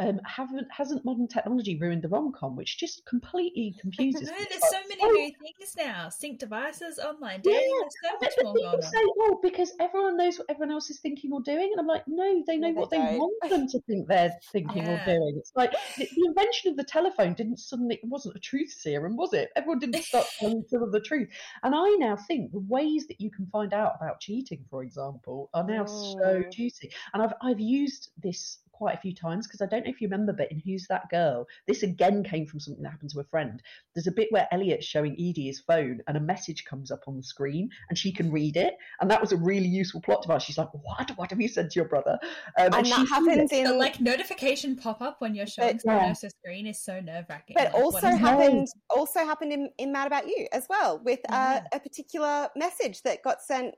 Speaker 3: um, haven't hasn't modern technology ruined the rom com, which just completely confuses.
Speaker 4: no, there's so many oh, new things now: sync devices, online dating. Yeah, there's so much more going
Speaker 3: say. Oh, because everyone knows what everyone else is thinking or doing, and I'm like, no, they know what they, they want them to think they're thinking yeah. or doing. It's like the, the, invention of the telephone didn't suddenly it wasn't a truth serum, was it? Everyone didn't start telling some of the truth, and I now think the ways that you can find out about cheating, for example, are now oh. so juicy. And I've I've used this quite a few times because I don't know if you remember, but in Who's That Girl, this again came from something that happened to a friend. There's a bit where Elliot's showing Edie his phone and a message comes up on the screen and she can read it. And that was a really useful plot device. She's like, What? What have you said to your brother?
Speaker 1: Um, and, and that happens in.
Speaker 4: The, like notification pop up when you're showing someone yeah. else's screen is so nerve wracking.
Speaker 1: But like, also happened, also happened in, in Mad About You as well with uh, a particular message that got sent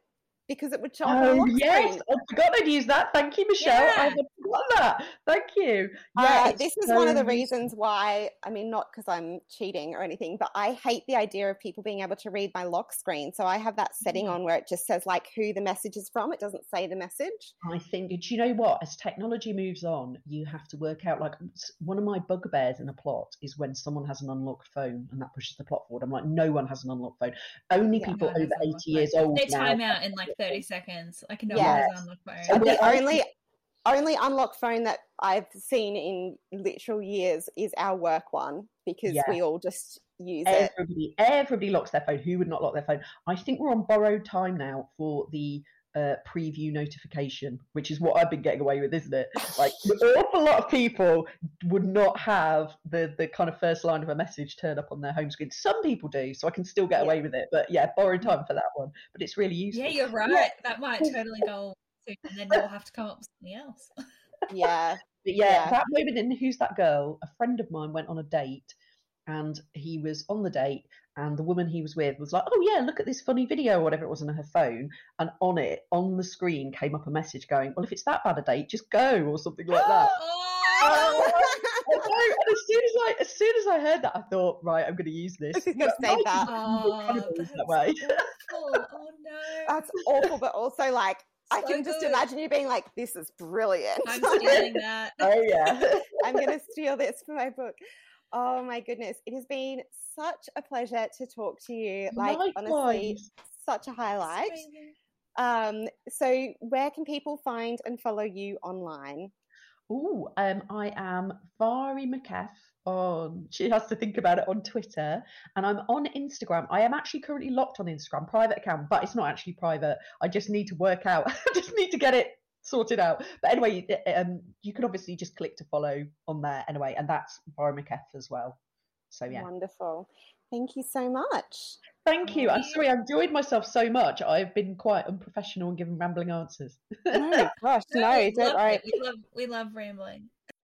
Speaker 1: because it would show up. Oh
Speaker 3: yes, screen. I forgot I'd use that. Thank you, Michelle. Yeah. I had forgotten that. Thank you.
Speaker 1: Yeah, uh, this is so... one of the reasons why. I mean, not because I'm cheating or anything, but I hate the idea of people being able to read my lock screen. So I have that setting mm. on where it just says like who the message is from. It doesn't say the message.
Speaker 3: I think. Do you know what? As technology moves on, you have to work out. Like one of my bugbears in a plot is when someone has an unlocked phone and that pushes the plot forward. I'm like, no one has an unlocked phone. Only yeah, people over 80 years old.
Speaker 4: They time out in like 30 seconds. Like no yes. one's unlocked
Speaker 1: phone. the only only unlocked phone that I've seen in literal years is our work one because yeah. we all just use
Speaker 3: everybody,
Speaker 1: it.
Speaker 3: Everybody locks their phone. Who would not lock their phone? I think we're on borrowed time now for the uh, preview notification, which is what I've been getting away with, isn't it? Like an awful lot of people would not have the the kind of first line of a message turn up on their home screen. Some people do, so I can still get yeah. away with it. But yeah, borrowed time for that one. But it's really useful.
Speaker 4: Yeah, you're right. Yeah. That might totally go, and then you'll have to come up with something else.
Speaker 1: yeah.
Speaker 3: But yeah, yeah, that moment in Who's That Girl? A friend of mine went on a date and he was on the date and the woman he was with was like, "Oh yeah, look at this funny video or whatever it was on her phone." And on it, on the screen, came up a message going, "Well, if it's that bad a date, just go," or something like that. oh! and as soon as I, as soon as I heard that, I thought, right, I'm going to use this.
Speaker 1: going to say that. Oh,
Speaker 3: that way.
Speaker 4: oh no,
Speaker 1: that's awful, but also like I can just imagine you being like, "This is brilliant."
Speaker 4: I'm stealing that.
Speaker 3: oh yeah,
Speaker 1: I'm going to steal this for my book. Oh my goodness. It has been such a pleasure to talk to you. Like, Likewise. honestly, such a highlight. Um, so, where can people find and follow you online?
Speaker 3: Oh, um, I am Mhairi McF on. She has to think about it on Twitter, and I'm on Instagram. I am actually currently locked on Instagram, private account, but it's not actually private. I just need to work out. I just need to get it sorted out. But anyway, um, you can obviously just click to follow on there anyway, and that's Mhairi McF as well. So yeah,
Speaker 1: wonderful. Thank you so much.
Speaker 3: Thank you. I'm sorry, I enjoyed myself so much. I've been quite unprofessional and giving rambling answers.
Speaker 1: no, gosh, no,
Speaker 4: no
Speaker 1: don't worry.
Speaker 4: We love, we love rambling.